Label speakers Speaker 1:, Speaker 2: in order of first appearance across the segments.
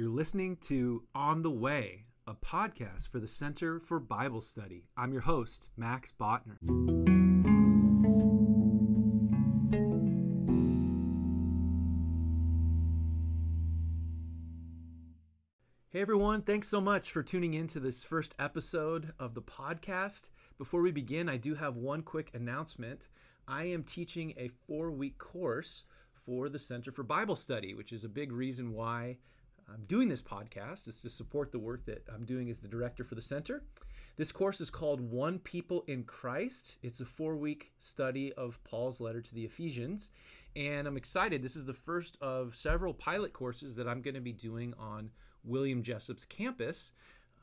Speaker 1: You're listening to On the Way, a podcast for the Center for Bible Study. I'm your host, Max Botner. Hey everyone, thanks so much for tuning in to this first episode of the podcast. Before we begin, I do have one quick announcement. I am teaching a four week course for the Center for Bible Study, which is a big reason why I'm doing this podcast is to support the work that I'm doing as the director for the center. This course is called One People in Christ. It's a four week study of Paul's letter to the Ephesians. And I'm excited. This is the first of several pilot courses that I'm going to be doing on William Jessup's campus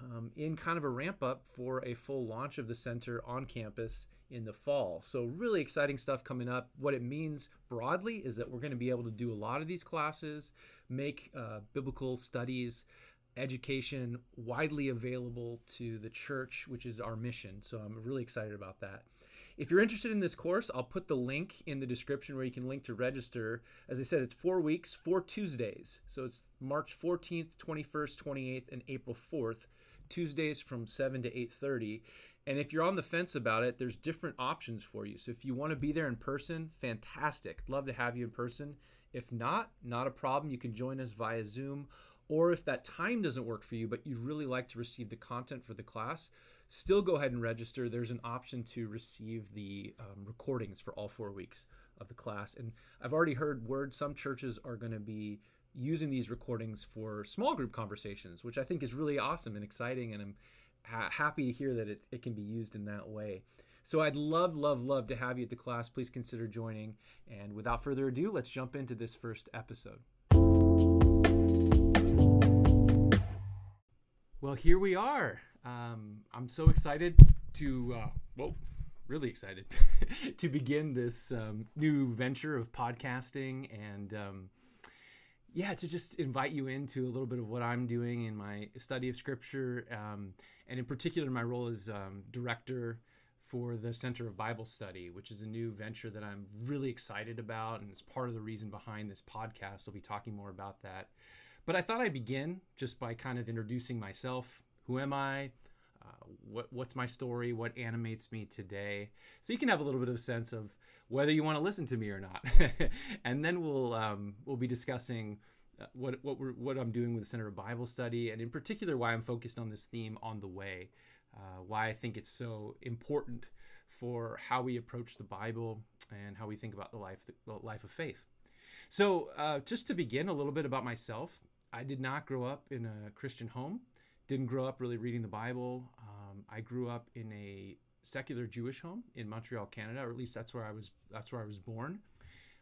Speaker 1: um, in kind of a ramp up for a full launch of the center on campus in the fall. So, really exciting stuff coming up. What it means broadly is that we're going to be able to do a lot of these classes, make uh, biblical studies, education widely available to the church, which is our mission. So, I'm really excited about that. If you're interested in this course, I'll put the link in the description where you can link to register. As I said, it's four weeks, four Tuesdays. So it's March 14th, 21st, 28th, and April 4th. Tuesdays from 7 to 8:30. And if you're on the fence about it, there's different options for you. So if you want to be there in person, fantastic. Love to have you in person. If not, not a problem. You can join us via Zoom. Or if that time doesn't work for you, but you'd really like to receive the content for the class, still go ahead and register. There's an option to receive the um, recordings for all four weeks of the class. And I've already heard word some churches are going to be using these recordings for small group conversations, which I think is really awesome and exciting. And I'm ha- happy to hear that it, it can be used in that way. So I'd love, love, love to have you at the class. Please consider joining. And without further ado, let's jump into this first episode. Well, here we are. Um, I'm so excited to, uh, well, really excited to begin this um, new venture of podcasting and um, yeah, to just invite you into a little bit of what I'm doing in my study of scripture, um, and in particular, my role as um, director for the Center of Bible Study, which is a new venture that I'm really excited about, and it's part of the reason behind this podcast. I'll be talking more about that. But I thought I'd begin just by kind of introducing myself. Who am I? Uh, what, what's my story? What animates me today? So you can have a little bit of sense of whether you want to listen to me or not. and then we'll um, we'll be discussing uh, what what we're, what I'm doing with the Center of Bible Study, and in particular why I'm focused on this theme on the way, uh, why I think it's so important for how we approach the Bible and how we think about the life the life of faith. So uh, just to begin, a little bit about myself. I did not grow up in a Christian home. Didn't grow up really reading the Bible. Um, I grew up in a secular Jewish home in Montreal, Canada, or at least that's where I was. That's where I was born.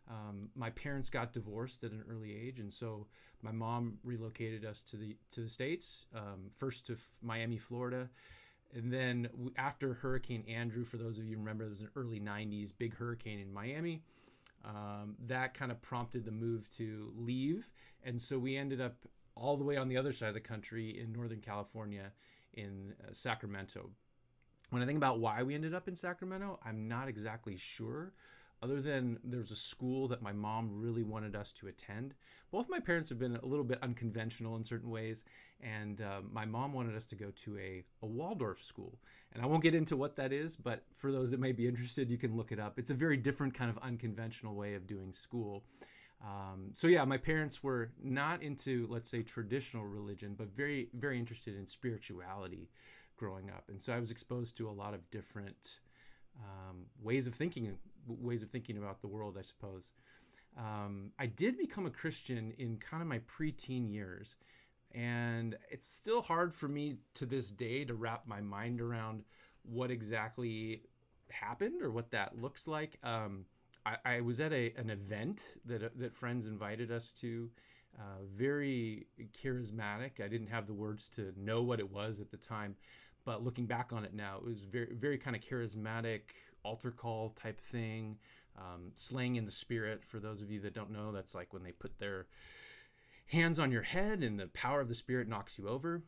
Speaker 1: Um, my parents got divorced at an early age, and so my mom relocated us to the to the states. Um, first to F- Miami, Florida, and then after Hurricane Andrew, for those of you remember, it was an early '90s big hurricane in Miami. Um, that kind of prompted the move to leave, and so we ended up all the way on the other side of the country in Northern California, in uh, Sacramento, when I think about why we ended up in Sacramento, I'm not exactly sure. Other than there's a school that my mom really wanted us to attend. Both my parents have been a little bit unconventional in certain ways, and uh, my mom wanted us to go to a, a Waldorf school. And I won't get into what that is, but for those that may be interested, you can look it up. It's a very different kind of unconventional way of doing school. Um, so yeah, my parents were not into, let's say, traditional religion, but very, very interested in spirituality growing up, and so I was exposed to a lot of different um, ways of thinking, ways of thinking about the world, I suppose. Um, I did become a Christian in kind of my preteen years, and it's still hard for me to this day to wrap my mind around what exactly happened or what that looks like. Um, I, I, was at a, an event that, that friends invited us to. Uh, very charismatic. I didn't have the words to know what it was at the time, but looking back on it now, it was very, very kind of charismatic altar call type thing. Um, slaying in the spirit, for those of you that don't know, that's like when they put their hands on your head and the power of the spirit knocks you over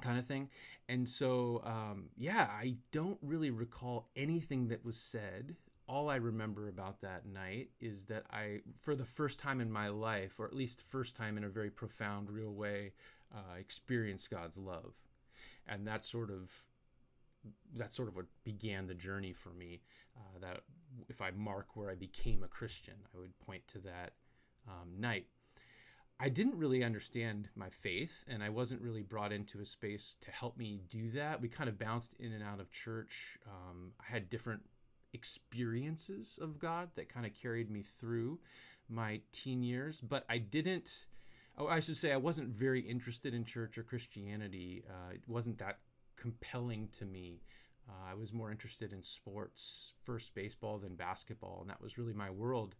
Speaker 1: kind of thing. And so, um, yeah, I don't really recall anything that was said. All I remember about that night is that I, for the first time in my life, or at least first time in a very profound, real way, uh, experienced God's love, and that sort of that's sort of what began the journey for me. Uh, that if I mark where I became a Christian, I would point to that um, night. I didn't really understand my faith, and I wasn't really brought into a space to help me do that. We kind of bounced in and out of church. Um, I had different experiences of God that kind of carried me through my teen years, but I didn't. Oh, I should say I wasn't very interested in church or Christianity. Uh, it wasn't that compelling to me. Uh, I was more interested in sports, first baseball than basketball, and that was really my world.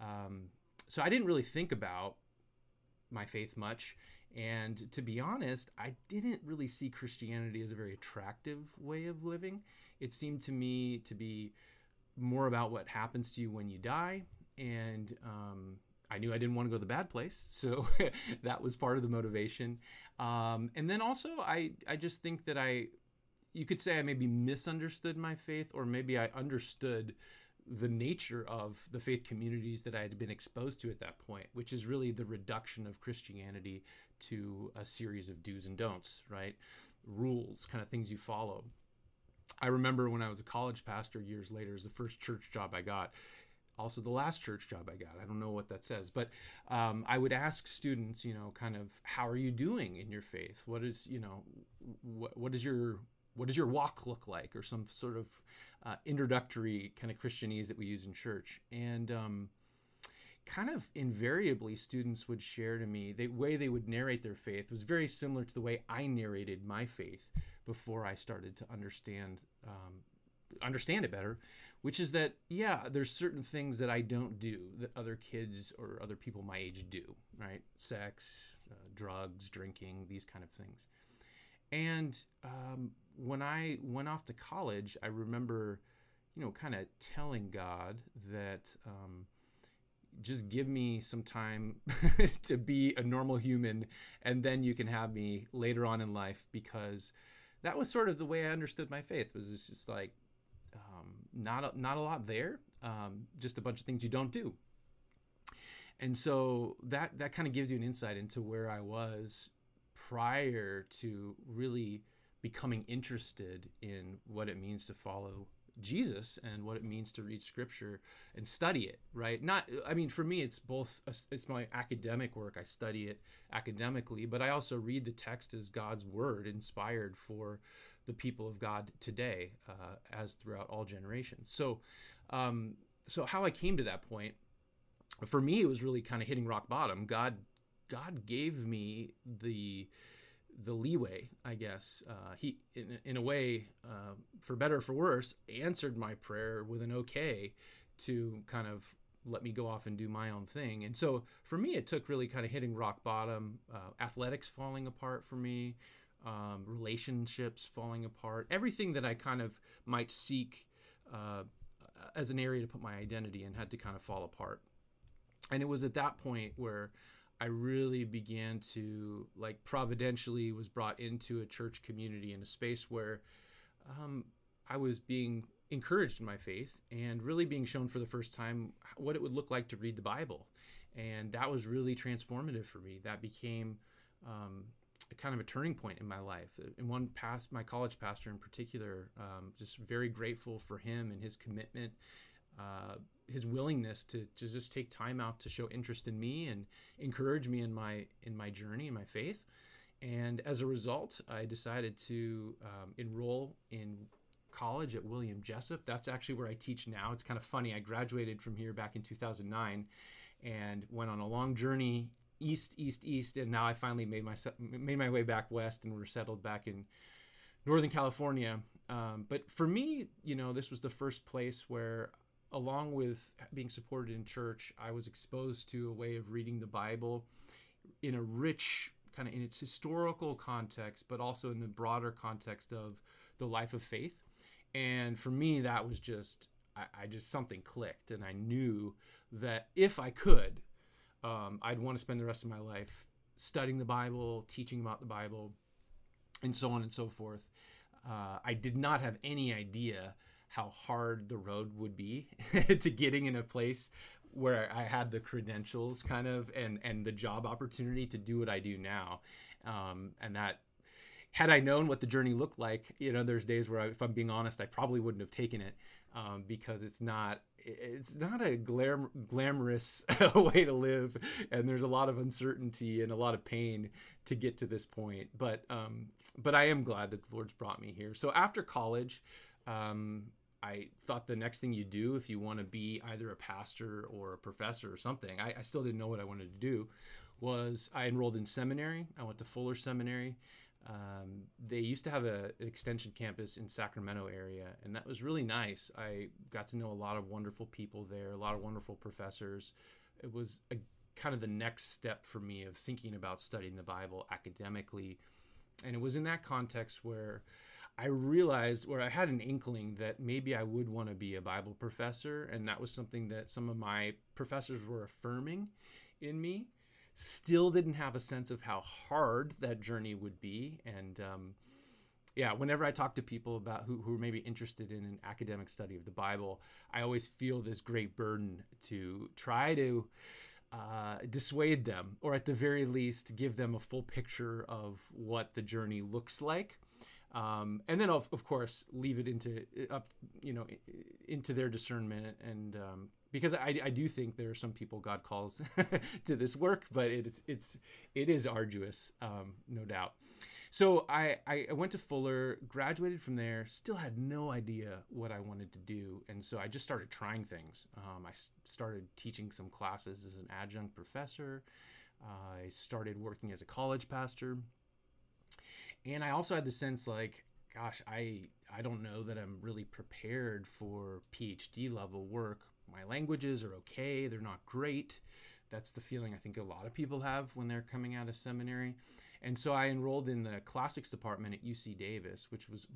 Speaker 1: Um, so I didn't really think about my faith much. And to be honest, I didn't really see Christianity as a very attractive way of living. It seemed to me to be more about what happens to you when you die. And um, I knew I didn't want to go to the bad place. So that was part of the motivation. Um, and then also, I, I just think that I, you could say I maybe misunderstood my faith, or maybe I understood the nature of the faith communities that I had been exposed to at that point, which is really the reduction of Christianity to a series of do's and don'ts, right? Rules, kind of things you follow. I remember when I was a college pastor years later, is the first church job I got. Also, the last church job I got. I don't know what that says, but um, I would ask students, you know, kind of, how are you doing in your faith? What is, you know, what, what is your what does your walk look like or some sort of uh, introductory kind of christianese that we use in church and um, kind of invariably students would share to me the way they would narrate their faith was very similar to the way i narrated my faith before i started to understand um, understand it better which is that yeah there's certain things that i don't do that other kids or other people my age do right? Sex uh, drugs drinking these kind of things. And um, when I went off to college, I remember, you know, kind of telling God that um, just give me some time to be a normal human, and then you can have me later on in life because that was sort of the way I understood my faith. Was it's just like um, not a, not a lot there, um, just a bunch of things you don't do. And so that that kind of gives you an insight into where I was prior to really becoming interested in what it means to follow Jesus and what it means to read scripture and study it, right? Not I mean for me it's both it's my academic work. I study it academically, but I also read the text as God's word inspired for the people of God today uh, as throughout all generations. So um, so how I came to that point for me it was really kind of hitting rock bottom. God God gave me the the leeway, I guess. Uh, he, in, in a way, uh, for better or for worse, answered my prayer with an okay to kind of let me go off and do my own thing. And so for me, it took really kind of hitting rock bottom, uh, athletics falling apart for me, um, relationships falling apart, everything that I kind of might seek uh, as an area to put my identity in had to kind of fall apart. And it was at that point where I really began to like providentially was brought into a church community in a space where um, I was being encouraged in my faith and really being shown for the first time what it would look like to read the Bible. And that was really transformative for me. That became um, kind of a turning point in my life. And one past, my college pastor in particular, um, just very grateful for him and his commitment uh, his willingness to, to just take time out to show interest in me and encourage me in my in my journey in my faith. And as a result i decided to um, enroll in college at william jessup. That's actually where i teach now. It's kind of funny. I graduated from here back in 2009 and went on a long journey east east east and now i finally made my made my way back west and we're settled back in northern california. Um, but for me you know this was the first place where along with being supported in church, I was exposed to a way of reading the Bible in a rich kind of in its historical context, but also in the broader context of the life of faith. And for me, that was just, I, I just something clicked, and I knew that if I could, um, I'd want to spend the rest of my life studying the Bible, teaching about the Bible, and so on and so forth. Uh, I did not have any idea how hard the road would be to getting in a place where I had the credentials kind of and and the job opportunity to do what I do now. Um, and that had I known what the journey looked like, you know, there's days where, I, if I'm being honest, I probably wouldn't have taken it um, because it's not it's not a glam- glamorous way to live, and there's a lot of uncertainty and a lot of pain to get to this point. But um, but I am glad that the Lord's brought me here. So after college, um, I thought the next thing you do if you want to be either a pastor or a professor or something, I, I, still didn't know what I wanted to do, was I enrolled in seminary. I went to Fuller Seminary. Um, they used to have a, an extension campus in Sacramento area, and that was really nice. I got to know a lot of wonderful people there, a lot of wonderful professors. It was a, kind of the next step for me of thinking about studying the Bible academically, and it was in that context where I realized, where I had an inkling that maybe I would want to be a Bible professor, and that was something that some of my professors were affirming in me still didn't have a sense of how hard that journey would be. And um, yeah, whenever I talk to people about who, who are maybe interested in an academic study of the Bible, I always feel this great burden to try to uh, dissuade them, or at the very least, give them a full picture of what the journey looks like. Um, and then of, of course leave it into up you know into their discernment and um, because I, I do think there are some people God calls to this work, but it's it's it is arduous, um, no doubt. So I, I went to Fuller, graduated from there, still had no idea what I wanted to do, and so I just started trying things. Um, I started teaching some classes as an adjunct professor. Uh, I started working as a college pastor, and I also had the sense like, gosh, I I don't know that I'm really prepared for PhD level work my languages are okay, they're not great. That's the feeling I think a lot of people have when they're coming out of seminary. And so I enrolled in the classics department at UC Davis, which was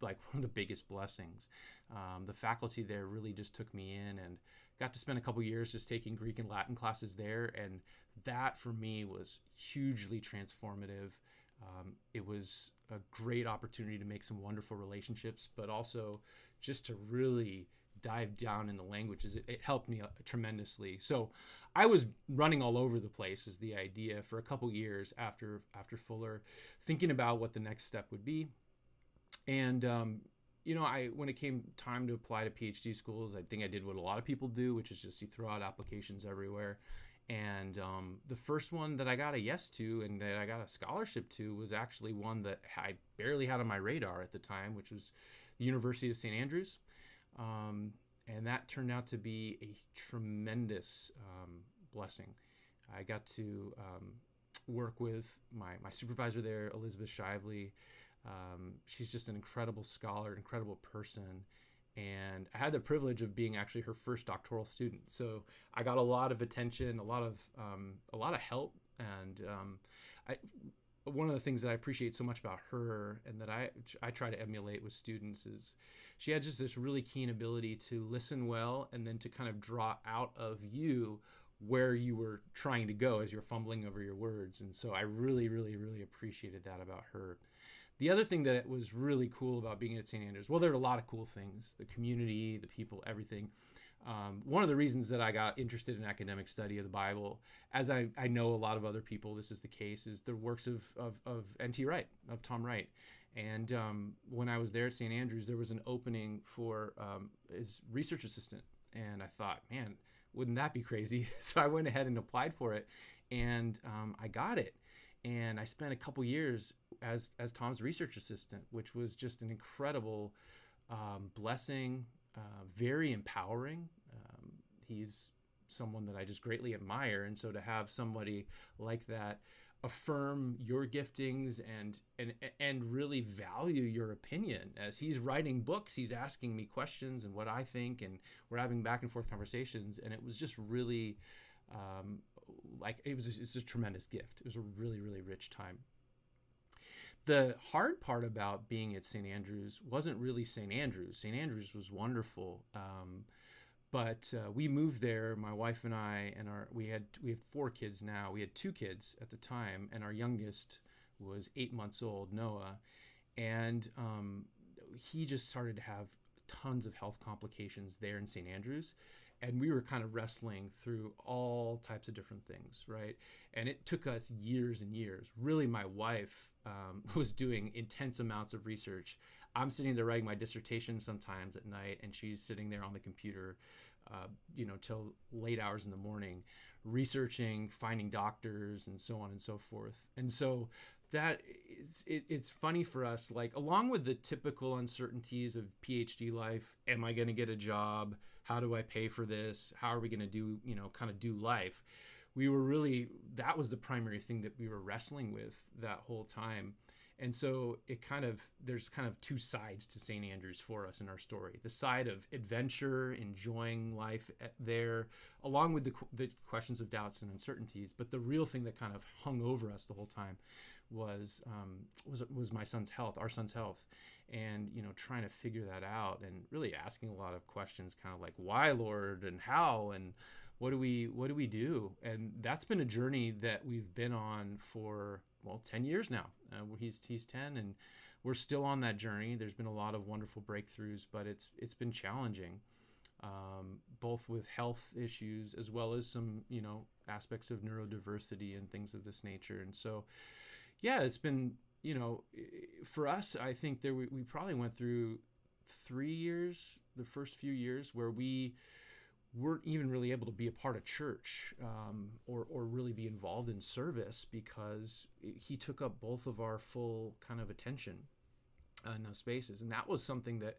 Speaker 1: like one of the biggest blessings. Um, the faculty there really just took me in and got to spend a couple years just taking Greek and Latin classes there. And that for me was hugely transformative. Um, it was a great opportunity to make some wonderful relationships, but also just to really dive down in the languages, it, it helped me uh, tremendously. So I was running all over the place as the idea for a couple years after after Fuller, thinking about what the next step would be. And um, you know, I when it came time to apply to PhD schools, I think I did what a lot of people do, which is just you throw out applications everywhere. And um, the first one that I got a yes to and that I got a scholarship to was actually one that I barely had on my radar at the time, which was the University of St. Andrews. Um, and that turned out to be a tremendous um, blessing. I got to um, work with my, my supervisor there, Elizabeth Shively. Um, she's just an incredible scholar, incredible person. And I had the privilege of being actually her first doctoral student. So I got a lot of attention, a lot of um, a lot of help, and um, I, one of the things that I appreciate so much about her and that I I try to emulate with students is she had just this really keen ability to listen well and then to kind of draw out of you where you were trying to go as you're fumbling over your words and so I really really really appreciated that about her. The other thing that was really cool about being at St. Andrews, well, there are a lot of cool things the community, the people, everything. Um, one of the reasons that I got interested in academic study of the Bible, as I, I know a lot of other people, this is the case, is the works of, of, of N.T. Wright, of Tom Wright. And um, when I was there at St. Andrews, there was an opening for um, his research assistant. And I thought, man, wouldn't that be crazy? so I went ahead and applied for it, and um, I got it. And I spent a couple years as, as Tom's research assistant, which was just an incredible um, blessing, uh, very empowering. Um, he's someone that I just greatly admire, and so to have somebody like that affirm your giftings and and and really value your opinion as he's writing books he's asking me questions and what i think and we're having back and forth conversations and it was just really um, like it was it's a tremendous gift it was a really really rich time the hard part about being at St. Andrews wasn't really St. Andrews. St. Andrews was wonderful. Um, but uh, we moved there, my wife and I, and our we had we have four kids now. We had two kids at the time, and our youngest was eight months old, Noah, and um, he just started to have tons of health complications there in St. Andrews. And we were kind of wrestling through all types of different things, right? And it took us years and years. Really, my wife um, was doing intense amounts of research. I'm sitting there writing my dissertation sometimes at night, and she's sitting there on the computer, uh, you know, till late hours in the morning, researching, finding doctors, and so on and so forth. And so that is, it, it's funny for us like along with the typical uncertainties of phd life am i going to get a job how do i pay for this? How are we going to do you know kind of do life? We were really that was the primary thing that we were wrestling with that whole time. And so it kind of there's kind of two sides to st andrews for us in our story. The side of adventure enjoying life eh, there along with the, the questions of doubts and uncertainties but the real thing that kind of hung over us the whole time was um, was was my son's health, our son's health, and you know trying to figure that out and really asking a lot of questions, kind of like why, Lord, and how, and what do we what do we do? And that's been a journey that we've been on for well ten years now. Uh, he's he's ten and we're still on that journey. There's been a lot of wonderful breakthroughs, but it's it's been challenging, um, both with health issues as well as some you know aspects of neurodiversity and things of this nature. And so, yeah, it's been you know for us. I think there we, we probably went through three years, the first few years where we weren't even really able to be a part of church um, or, or really be involved in service because he took up both of our full kind of attention in those spaces. And that was something that,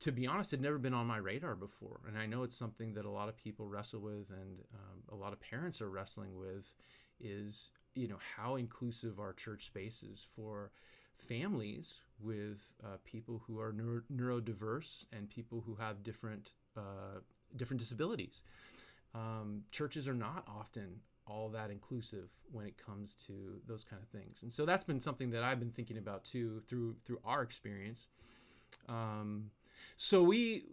Speaker 1: to be honest, had never been on my radar before. And I know it's something that a lot of people wrestle with and um, a lot of parents are wrestling with is you know how inclusive our church spaces for families with uh, people who are neuro- neurodiverse and people who have different uh, different disabilities. Um, churches are not often all that inclusive when it comes to those kind of things, and so that's been something that I've been thinking about too through through our experience. Um, so we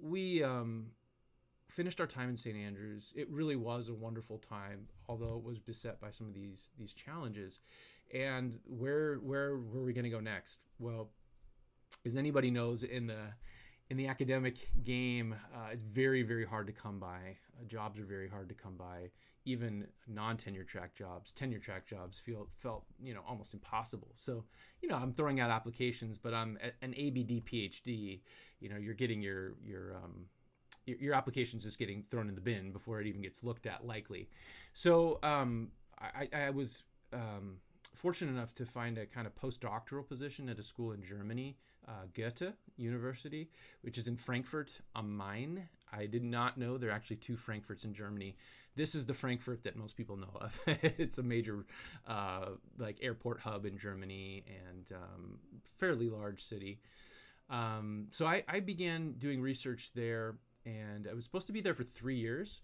Speaker 1: we um, finished our time in St. Andrews. It really was a wonderful time, although it was beset by some of these these challenges. And where where were we going to go next? Well, as anybody knows, in the in the academic game, uh, it's very very hard to come by. Uh, jobs are very hard to come by. Even non-tenure track jobs, tenure track jobs feel felt you know almost impossible. So you know I'm throwing out applications, but I'm an ABD PhD. You know you're getting your your um, your application's just getting thrown in the bin before it even gets looked at, likely. So um, I, I, was um, fortunate enough to find a kind of postdoctoral position at a school in Germany, uh, Goethe University, which is in Frankfurt am Main. I did not know there are actually two Frankfurts in Germany. This is the Frankfurt that most people know of. it's a major uh, like airport hub in Germany and um, fairly large city. Um, so I, I, began doing research there and I was supposed to be there for three years,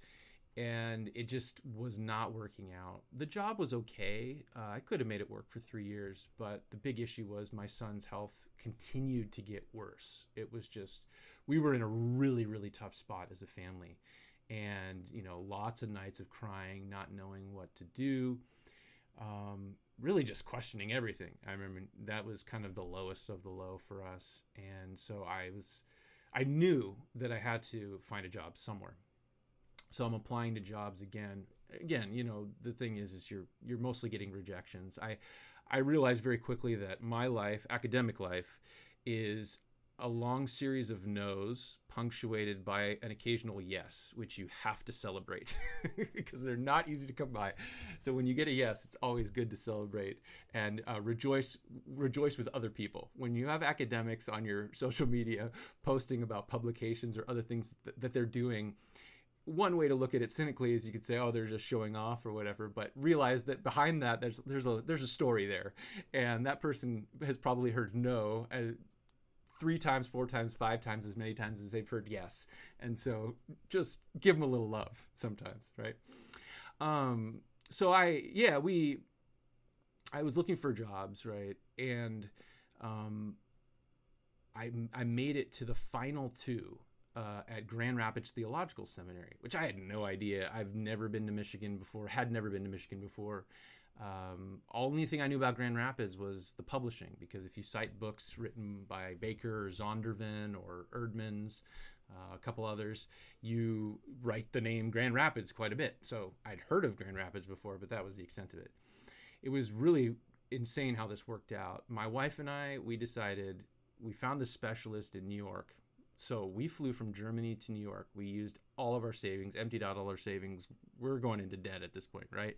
Speaker 1: and it just was not working out. The job was okay. Uh, I could have made it work for three years, but the big issue was my son's health continued to get worse. It was just, we were in a really, really tough spot as a family. And, you know, lots of nights of crying, not knowing what to do. Um, really just questioning everything. I remember that was kind of the lowest of the low for us. And so I was I knew that I had to find a job somewhere. So I'm applying to jobs again. Again, you know, the thing is is you're you're mostly getting rejections. I I realized very quickly that my life, academic life, is a long series of no's punctuated by an occasional yes, which you have to celebrate because they're not easy to come by. So when you get a yes, it's always good to celebrate and uh, rejoice rejoice with other people. When you have academics on your social media posting about publications or other things that, that they're doing, one way to look at it cynically is you could say, oh, they're just showing off or whatever, but realize that behind that there's there's a there's a story there, and that person has probably heard no uh, three times, four times, five times as many times as they've heard yes. And so just give them a little love sometimes, right? Um, so I, yeah, we, I was looking for jobs, right? And um, I, I made it to the final two uh, at Grand Rapids Theological Seminary, which I had no idea. I've never been to Michigan before, had never been to Michigan before. Um, only thing I knew about Grand Rapids was the publishing, because if you cite books written by Baker or Zondervan or Eerdmans, uh, a couple others, you write the name Grand Rapids quite a bit. So I'd heard of Grand Rapids before, but that was the extent of it. It was really insane how this worked out. My wife and I, we decided we found this specialist in New York. So we flew from Germany to New York. We used all of our savings, emptied out all our savings. We're going into debt at this point, right?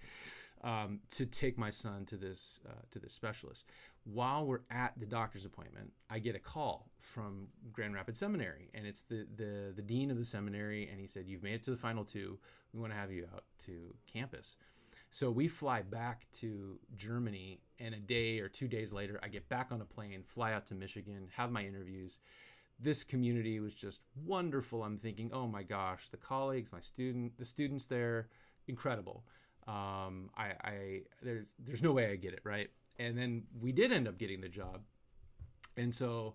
Speaker 1: Um, to take my son to this uh, to this specialist. While we're at the doctor's appointment, I get a call from Grand Rapids Seminary, and it's the the the dean of the seminary, and he said, "You've made it to the final two. We want to have you out to campus." So we fly back to Germany, and a day or two days later, I get back on a plane, fly out to Michigan, have my interviews. This community was just wonderful. I'm thinking, oh my gosh, the colleagues, my student, the students there, incredible. Um, I, I there's there's no way I get it right. And then we did end up getting the job, and so.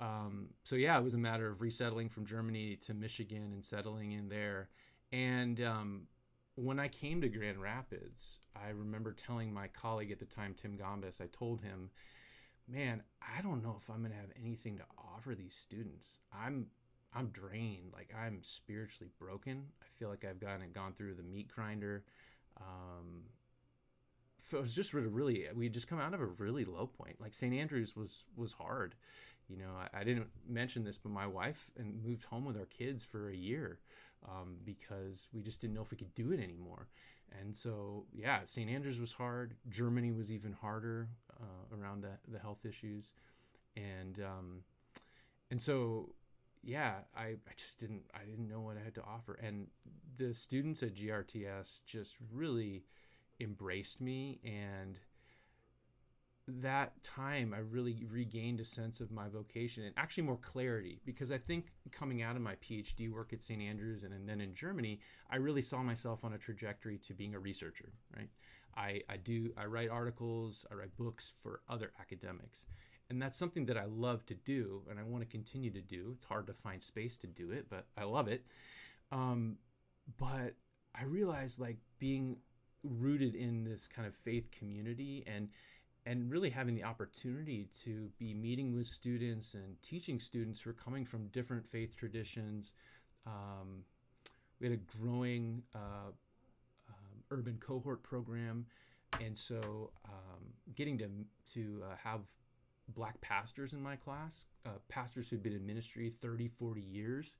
Speaker 1: Um, so yeah, it was a matter of resettling from Germany to Michigan and settling in there. And um, when I came to Grand Rapids, I remember telling my colleague at the time, Tim Gombis, I told him, man, I don't know if I'm going to have anything to offer these students. I'm I'm drained, like I'm spiritually broken. I feel like I've and gone through the meat grinder. Um, so it was just really, really, we just come out of a really low point. Like St. Andrews was was hard. You know, I, I didn't mention this, but my wife and moved home with our kids for a year um, because we just didn't know if we could do it anymore. And so, yeah, St. Andrews was hard. Germany was even harder uh, around the, the health issues. And, um, and so, yeah, I, I just didn't, I didn't know what I had to offer. And the students at GRTS just really embraced me and that time I really regained a sense of my vocation and actually more clarity because I think coming out of my PhD work at St. Andrews and, and then in Germany, I really saw myself on a trajectory to being a researcher, right? I, I do, I write articles, I write books for other academics. And that's something that I love to do and I want to continue to do. It's hard to find space to do it, but I love it. Um, but I realized like being rooted in this kind of faith community and and really having the opportunity to be meeting with students and teaching students who are coming from different faith traditions. Um, we had a growing uh, um, urban cohort program, and so um, getting to to uh, have black pastors in my class, uh, pastors who'd been in ministry 30, 40 years,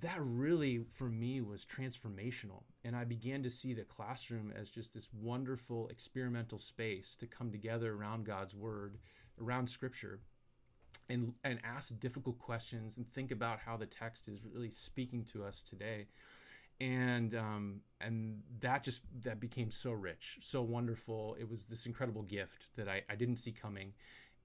Speaker 1: that really for me was transformational. And i began to see the classroom as just this wonderful experimental space to come together around god's word around scripture and and ask difficult questions and think about how the text is really speaking to us today. And um, and that just that became so rich so wonderful. It was this incredible gift that i, I didn't see coming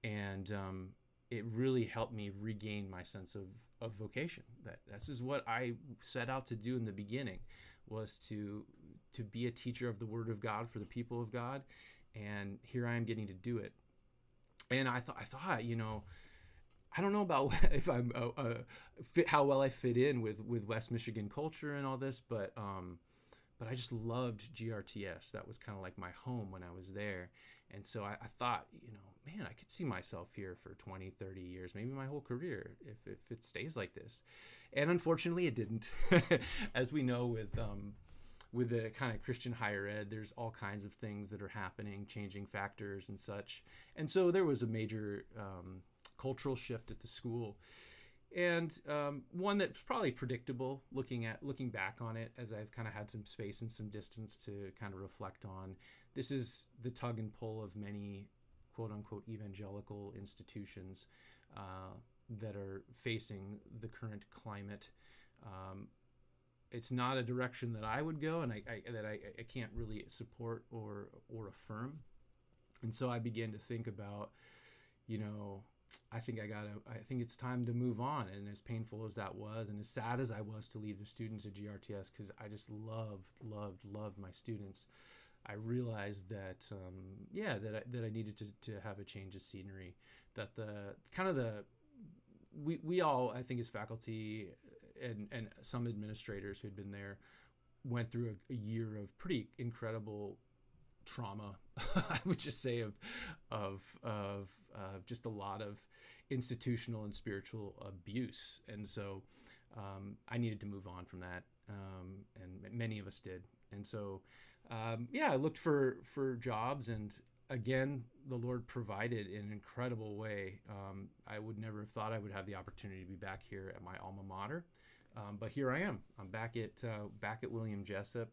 Speaker 1: and um, it really helped me regain my sense of, of vocation. That this is what I set out to do in the beginning, was to to be a teacher of the Word of God for the people of God, and here I am getting to do it. And I thought, I thought, you know, I don't know about if I'm uh, uh, fit how well I fit in with with West Michigan culture and all this, but um, but I just loved GRTS. That was kind of like my home when I was there, and so I, I thought, you know, man, I could see myself here for 20, 30 years, maybe my whole career if, if it stays like this. And unfortunately, it didn't. As we know with, um, with the kind of Christian higher ed, there's all kinds of things that are happening, changing factors and such. And so there was a major um, cultural shift at the school. And um, one that's probably predictable looking at looking back on it as I've kind of had some space and some distance to kind of reflect on. This is the tug and pull of many quote unquote evangelical institutions uh, that are facing the current climate. Um, it's not a direction that I would go, and I, I that I, I, can't really support or or affirm. And so I began to think about, you know, I think I gotta. I think it's time to move on. And as painful as that was, and as sad as I was to leave the students at GRTS, because I just loved, loved, loved my students. I realized that um, yeah that I, that I needed to, to have a change of scenery that the kind of the we, we all I think as faculty and and some administrators who had been there went through a, a year of pretty incredible trauma I would just say of of of uh, just a lot of institutional and spiritual abuse, and so um, I needed to move on from that, um, and many of us did. And so, um, yeah, I looked for for jobs, and again, the Lord provided in an incredible way. Um, I would never have thought I would have the opportunity to be back here at my alma mater, um, but here I am. I'm back at uh, back at William Jessup,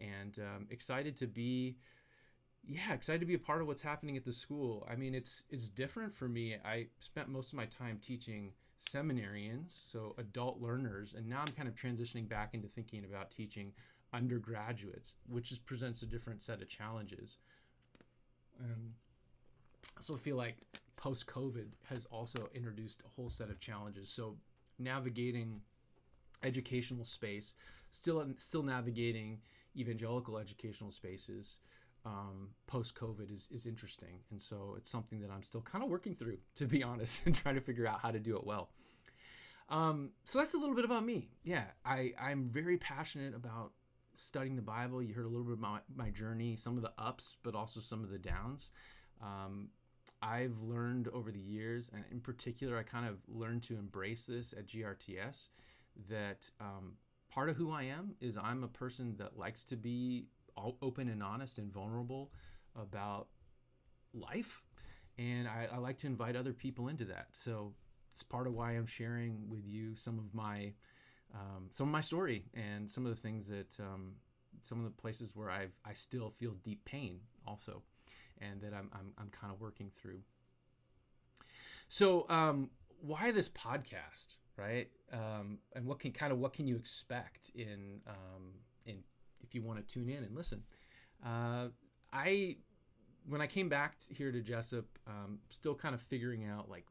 Speaker 1: and um, excited to be yeah excited to be a part of what's happening at the school i mean it's it's different for me i spent most of my time teaching seminarians so adult learners and now i'm kind of transitioning back into thinking about teaching undergraduates which just presents a different set of challenges And i also feel like post covid has also introduced a whole set of challenges so navigating educational space still still navigating evangelical educational spaces um, post COVID is, is interesting. And so it's something that I'm still kind of working through, to be honest, and trying to figure out how to do it well. Um, so that's a little bit about me. Yeah, I, I'm very passionate about studying the Bible. You heard a little bit about my, my journey, some of the ups, but also some of the downs. Um, I've learned over the years, and in particular, I kind of learned to embrace this at GRTS that um, part of who I am is I'm a person that likes to be open and honest and vulnerable about life. And I, I, like to invite other people into that. So it's part of why I'm sharing with you some of my um, some of my story and some of the things that um, some of the places where I've I still feel deep pain also, and that I'm I'm, I'm kind of working through. So um, why this podcast, right? Um, and what can kind of what can you expect in um, in if you want to tune in and listen. Uh, I when I came back here to Jessup, um, still kind of figuring out like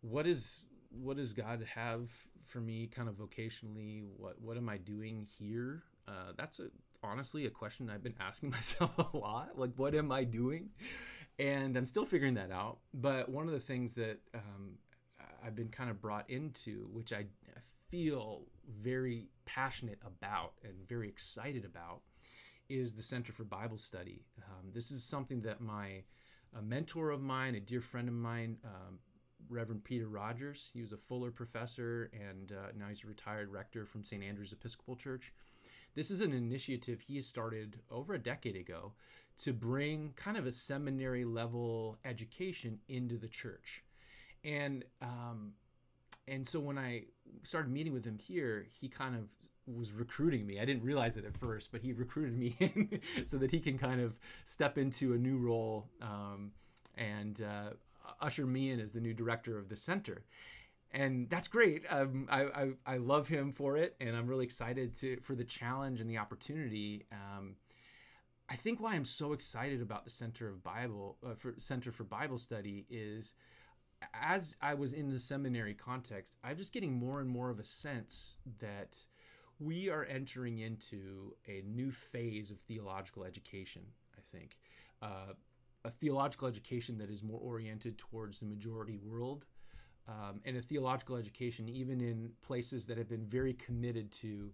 Speaker 1: what is what does God have for me, kind of vocationally. What what am I doing here? Uh, that's a, honestly a question I've been asking myself a lot. Like, what am I doing? And I'm still figuring that out. But one of the things that um, I've been kind of brought into, which I, feel very passionate about and very excited about is the Center for Bible Study. Um, this is something that my a mentor of mine, a dear friend of mine, um, Reverend Peter Rogers, he was a Fuller professor and uh, now he's a retired rector from St. Andrew's Episcopal Church. This is an initiative he started over a decade ago to bring kind of a seminary level education into the church. And um, and so when I started meeting with him here, he kind of was recruiting me. I didn't realize it at first, but he recruited me in so that he can kind of step into a new role um, and uh, usher me in as the new director of the center. And that's great. Um, I, I, I, love him for it, and I'm really excited to for the challenge and the opportunity. Um, I think why I'm so excited about the Center of Bible uh, for Center for Bible Study is as I was in the seminary context, I'm just getting more and more of a sense that we are entering into a new phase of theological education, I think. Uh, a theological education that is more oriented towards the majority world, um, and a theological education even in places that have been very committed to,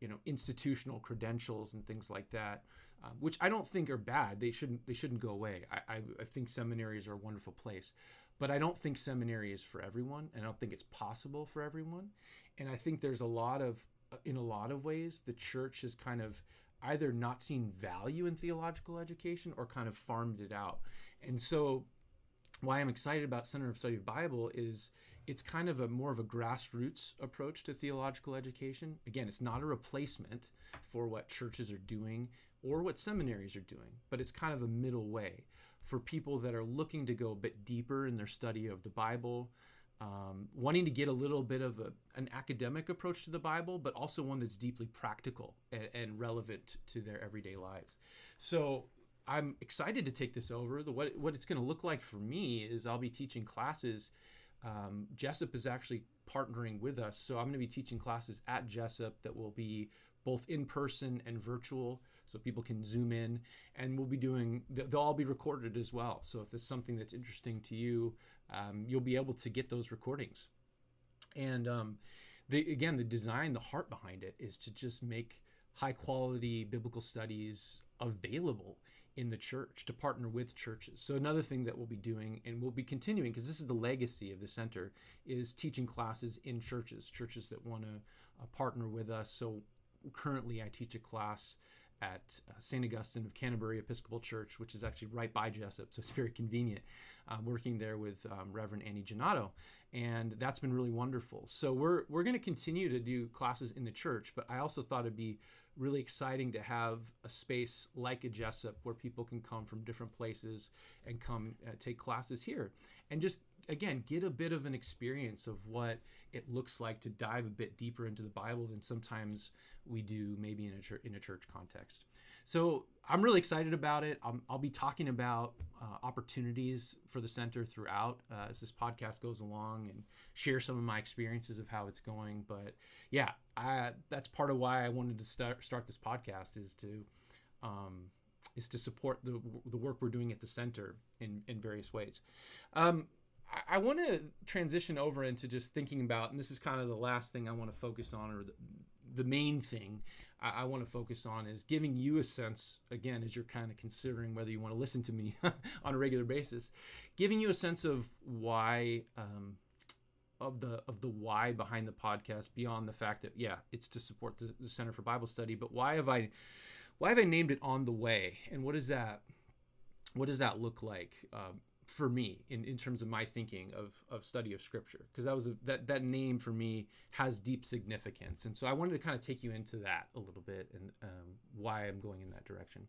Speaker 1: you know, institutional credentials and things like that, um, which I don't think are bad. They shouldn't they shouldn't go away. I, I, I think seminaries are a wonderful place, but I don't think seminary is for everyone, and I don't think it's possible for everyone. And I think there's a lot of, uh, in a lot of ways, the church has kind of either not seen value in theological education or kind of farmed it out. And so, why I'm excited about Center of Study of Bible is it's kind of a more of a grassroots approach to theological education. Again, it's not a replacement for what churches are doing or what seminaries are doing, but it's kind of a middle way for people that are looking to go a bit deeper in their study of the Bible, um, wanting to get a little bit of a, an academic approach to the Bible, but also one that's deeply practical and, and relevant to their everyday lives. So I'm excited to take this over. The, what, what it's going to look like for me is I'll be teaching classes. Um, Jessup is actually partnering with us. So I'm going to be teaching classes at Jessup that will be both in person and virtual so people can zoom in and we'll be doing they'll all be recorded as well so if it's something that's interesting to you um, you'll be able to get those recordings and um, the, again the design the heart behind it is to just make high quality biblical studies available in the church to partner with churches. So another thing that we'll be doing and we'll be continuing because this is the legacy of the center is teaching classes in churches, churches that want to uh, partner with us. So currently I teach a class at uh, St. Augustine of Canterbury Episcopal Church, which is actually right by Jessup, so it's very convenient. Working there with um, Reverend Annie Gennaro, and that's been really wonderful. So we're we're going to continue to do classes in the church, but I also thought it'd be really exciting to have a space like a Jessup where people can come from different places and come uh, take classes here and just again get a bit of an experience of what it looks like to dive a bit deeper into the Bible than sometimes we do maybe in a church in a church context. So I'm really excited about it. i will be talking about uh, opportunities for the center throughout uh, as this podcast goes along and share some of my experiences of how it's going. But yeah, I, that's part of why I wanted to start start this podcast is to um, is to support the the work we're doing at the center in in various ways. Um, I, want to transition over into just thinking about, and this is kind of the last thing I want to focus on, or the, the main thing I, I want to focus on is giving you a sense, again, as you're kind of considering whether you want to listen to me on a regular basis, giving you a sense of why. Um, of the of the why behind the podcast beyond the fact that yeah it's to support the, the center for bible study but why have i why have i named it on the way and what does that what does that look like um, for me in, in terms of my thinking of, of study of scripture because that was a, that that name for me has deep significance. And so i wanted to kind of take you into that a little bit and um, why i'm going in that direction.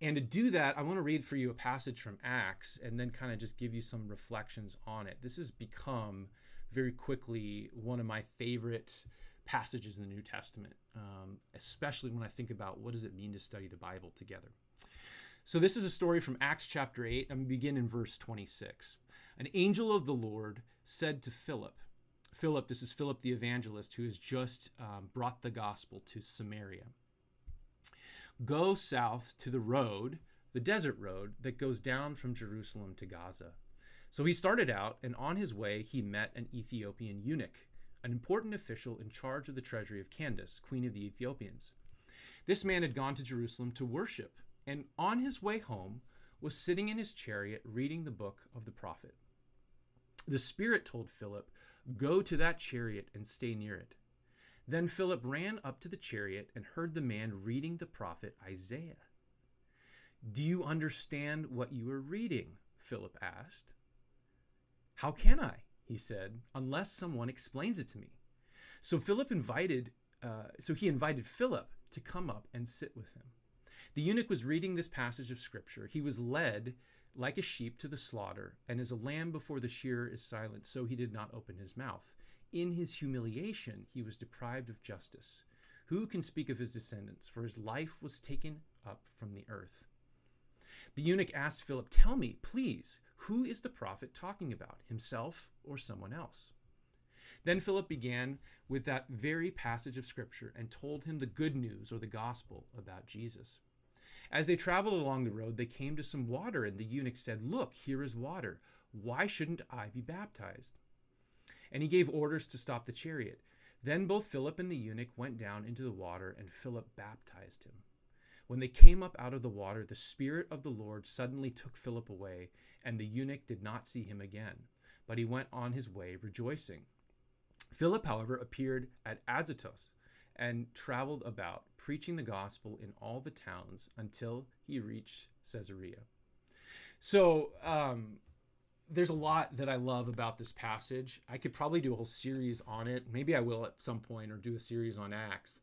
Speaker 1: And to do that i want to read for you a passage from acts and then kind of just give you some reflections on it. This has become very quickly one of my favorite passages in the new testament um, especially when i think about what does it mean to study the bible together so this is a story from Acts chapter 8. I'm going to begin in verse 26. An angel of the Lord said to Philip, Philip, this is Philip the evangelist who has just um, brought the gospel to Samaria. Go south to the road, the desert road that goes down from Jerusalem to Gaza. So he started out, and on his way, he met an Ethiopian eunuch, an important official in charge of the treasury of Candace, queen of the Ethiopians. This man had gone to Jerusalem to worship and on his way home was sitting in his chariot reading the book of the prophet. The Spirit told Philip, Go to that chariot and stay near it. Then Philip ran up to the chariot and heard the man reading the prophet Isaiah. Do you understand what you are reading? Philip asked. How can I? He said, unless someone explains it to me. So Philip invited, uh, so he invited Philip to come up and sit with him. The eunuch was reading this passage of scripture. He was led like a sheep to the slaughter, and as a lamb before the shearer is silent, so he did not open his mouth. In his humiliation, he was deprived of justice. Who can speak of his descendants? For his life was taken up from the earth. The eunuch asked Philip, Tell me, please, who is the prophet talking about, himself or someone else? Then Philip began with that very passage of Scripture and told him the good news or the gospel about Jesus. As they traveled along the road, they came to some water, and the eunuch said, Look, here is water. Why shouldn't I be baptized? And he gave orders to stop the chariot. Then both Philip and the eunuch went down into the water, and Philip baptized him. When they came up out of the water, the Spirit of the Lord suddenly took Philip away, and the eunuch did not see him again, but he went on his way rejoicing. Philip, however, appeared at Azotus and traveled about, preaching the gospel in all the towns until he reached Caesarea. So, um, there's a lot that I love about this passage. I could probably do a whole series on it. Maybe I will at some point or do a series on Acts.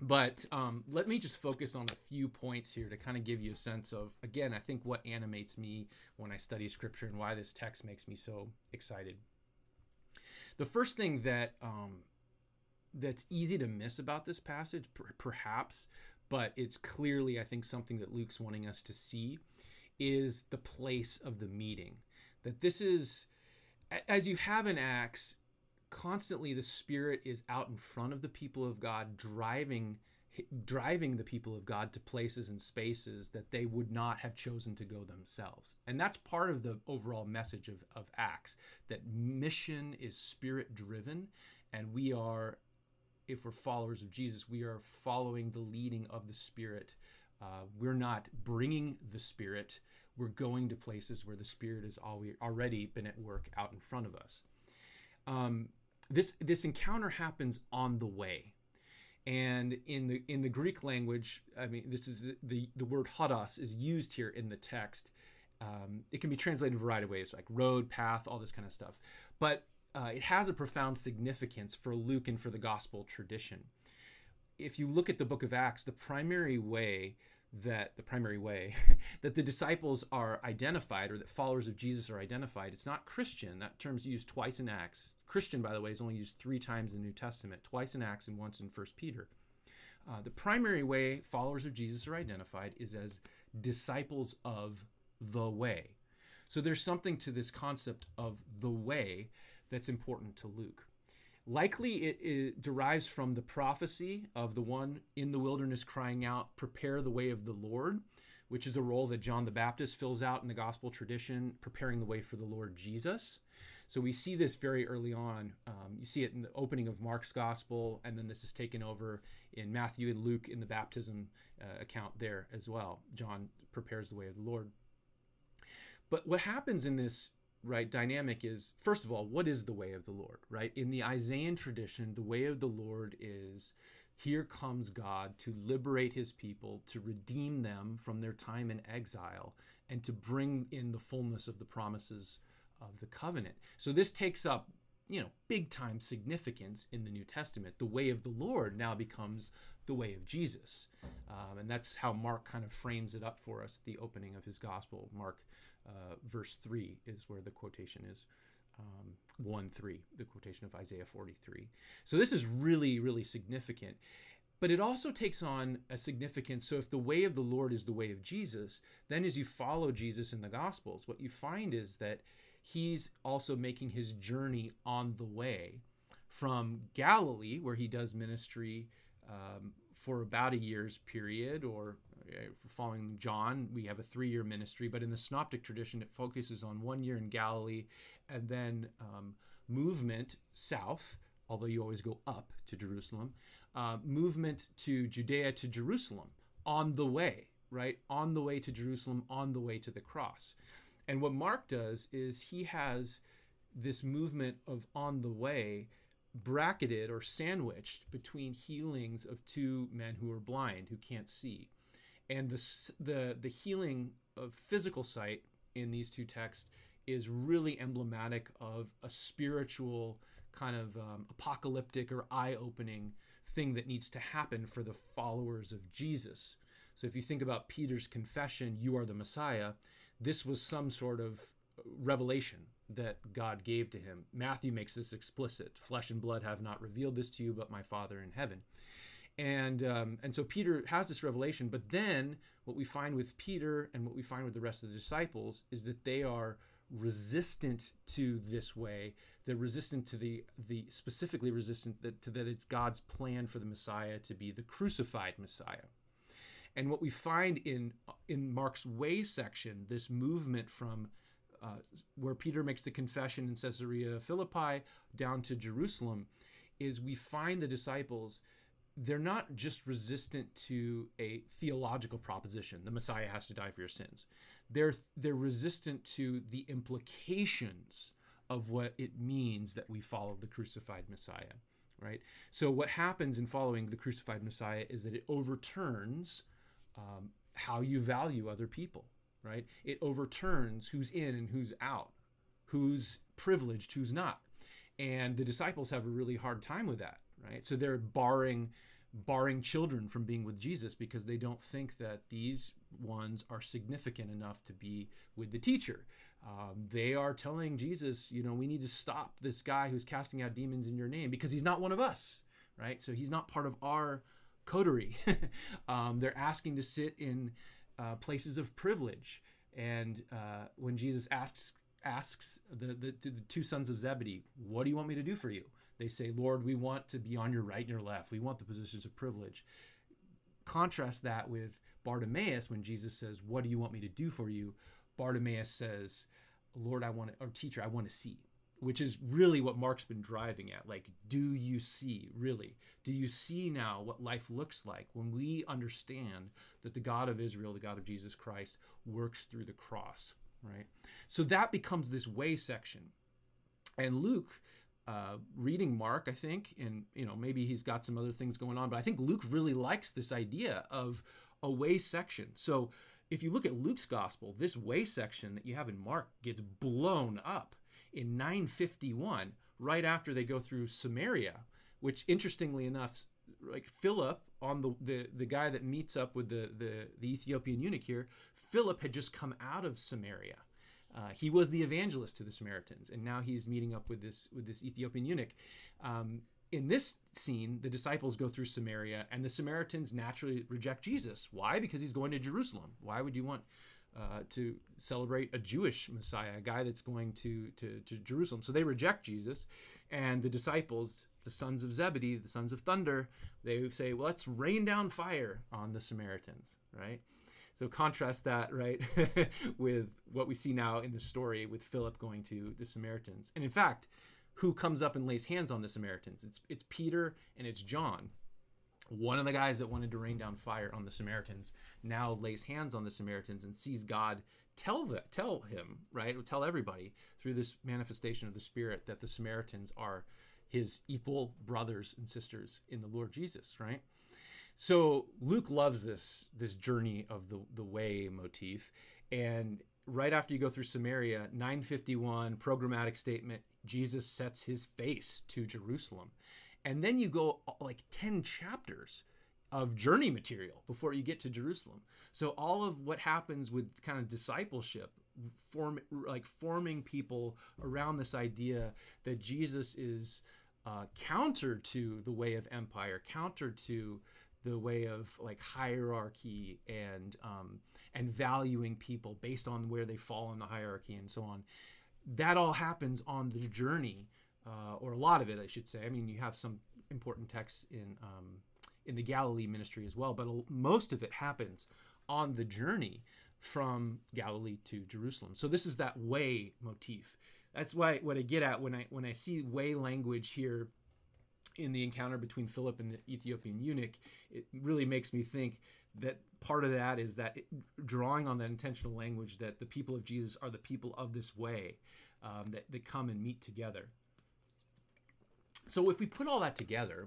Speaker 1: But um, let me just focus on a few points here to kind of give you a sense of, again, I think what animates me when I study scripture and why this text makes me so excited. The first thing that um, that's easy to miss about this passage, per- perhaps, but it's clearly, I think, something that Luke's wanting us to see is the place of the meeting. That this is, as you have in Acts, constantly the Spirit is out in front of the people of God, driving driving the people of God to places and spaces that they would not have chosen to go themselves. And that's part of the overall message of, of Acts that mission is spirit driven and we are if we're followers of Jesus, we are following the leading of the Spirit. Uh, we're not bringing the Spirit. We're going to places where the Spirit has already been at work out in front of us. Um, this this encounter happens on the way, and in the in the Greek language, I mean, this is the the word hodos is used here in the text. Um, it can be translated a variety of ways, like road, path, all this kind of stuff. But uh, it has a profound significance for Luke and for the gospel tradition. If you look at the book of Acts, the primary way that the primary way that the disciples are identified or that followers of Jesus are identified, it's not Christian. That term's used twice in Acts. Christian, by the way, is only used three times in the New Testament, twice in Acts and once in First Peter. Uh, the primary way followers of Jesus are identified is as disciples of the way. So there's something to this concept of the way that's important to Luke. Likely it, it, derives from the prophecy of the one in the wilderness crying out, Prepare the way of the Lord, which is a role that John the Baptist fills out in the gospel tradition, preparing the way for the Lord Jesus. So we see this very early on. Um, you see it in the opening of Mark's gospel, and then this is taken over in Matthew and Luke in the baptism uh, account there as well. John prepares the way of the Lord. But what happens in this right dynamic is first of all what is the way of the lord right? In the isaiah tradition the way of the lord is here comes god to liberate his people to redeem them from their time in exile and to bring in the fullness of the promises of the covenant. So this takes up you know big time significance in the new testament. The way of the lord now becomes the way of jesus. Um, and that's how mark kind of frames it up for us at the opening of his gospel mark uh, verse 3 is where the quotation is. Um, 1 3, the quotation of Isaiah 43. So this is really, really significant. But it also takes on a significance. So, if the way of the Lord is the way of Jesus, then as you follow Jesus in the Gospels, what you find is that he's also making his journey on the way from Galilee, where he does ministry um, for about a year's period or following John, we have a three year ministry, but in the Synoptic tradition, it focuses on one year in Galilee and then um, movement south, although you always go up to Jerusalem, uh, movement to Judea to Jerusalem on the way, right? On the way to Jerusalem, on the way to the cross. And what Mark does is he has this movement of on the way bracketed or sandwiched between healings of two men who are blind, who can't see and the the the healing of physical sight in these two texts is really emblematic of a spiritual kind of um, apocalyptic or eye-opening thing that needs to happen for the followers of Jesus. So if you think about Peter's confession, "You are the Messiah," this was some sort of revelation that God gave to him. Matthew makes this explicit: "Flesh and blood have not revealed this to you, but my Father in heaven." And um, and so Peter has this revelation. But then what we find with Peter and what we find with the rest of the disciples is that they are resistant to this way. They're resistant to the the specifically resistant that to that it's God's plan for the Messiah to be the crucified Messiah. And what we find in in Mark's way section, this movement from uh, where Peter makes the confession in Caesarea Philippi down to Jerusalem, is we find the disciples they're not just resistant to a theological proposition the messiah has to die for your sins. They're they're resistant to the implications of what it means that we follow the crucified messiah right? So what happens in following the crucified messiah is that it overturns um, how you value other people right? It overturns who's in and who's out who's privileged who's not. And the disciples have a really hard time with that right? So they're barring barring children from being with Jesus because they don't think that these ones are significant enough to be with the teacher. Um, they are telling Jesus, you know, we need to stop this guy who's casting out demons in your name because he's not one of us, right? So he's not part of our coterie. um, they're asking to sit in uh, places of privilege. And uh, when Jesus asks asks the, the, the two sons of Zebedee, "What do you want me to do for you?" They say, Lord, we want to be on your right and your left. We want the positions of privilege. Contrast that with Bartimaeus when Jesus says, What do you want me to do for you? Bartimaeus says, Lord, I want to, or teacher, I want to see. which is really what Mark's been driving at. Like, do you see, really? Do you see now what life looks like when we understand that the God of Israel, the God of Jesus Christ, works through the cross, right? So that becomes this way section. And Luke, uh, reading Mark, I think, and you know maybe he's got some other things going on, but I think Luke really likes this idea of a way section. So if you look at Luke's gospel, this way section that you have in Mark gets blown up in 951, right after they go through Samaria, which interestingly enough, like Philip on the, the the guy that meets up with the the, the Ethiopian eunuch here, Philip had just come out of Samaria. Uh, he was the evangelist to the Samaritans, and now he's meeting up with this with this Ethiopian eunuch. Um, in this scene, the disciples go through Samaria, and the Samaritans naturally reject Jesus. Why? Because he's going to Jerusalem. Why would you want uh, to celebrate a Jewish Messiah, a guy that's going to, to, to Jerusalem. So they reject Jesus. And the disciples, the sons of Zebedee, the sons of thunder, they say, well, let's rain down fire on the Samaritans, right? So contrast that, right, with what we see now in the story with Philip going to the Samaritans. And in fact, who comes up and lays hands on the Samaritans? It's, it's Peter and it's John one of the guys that wanted to rain down fire on the Samaritans now lays hands on the Samaritans and sees God tell that tell him right tell everybody through this manifestation of the Spirit that the Samaritans are his equal brothers and sisters in the Lord Jesus right so Luke loves this this journey of the the way motif and right after you go through Samaria 951 programmatic statement Jesus sets his face to Jerusalem and then you go uh, like 10 chapters of journey material before you get to Jerusalem. So all of what happens with kind of discipleship form like forming people around this idea that Jesus is uh, counter to the way of empire, counter to the way of like hierarchy and um, and valuing people based on where they fall in the hierarchy and so on. That all happens on the journey uh, or a lot of it, I should say. I mean, you have some important texts in um, in the Galilee ministry as well, but most of it happens on the journey from Galilee to Jerusalem. So this is that way motif. That's why what I get at when I when I see way language here in the encounter between Philip and the Ethiopian eunuch, it really makes me think that part of that is that it, drawing on that intentional language that the people of Jesus are the people of this way um, that, that come and meet together. So if we put all that together,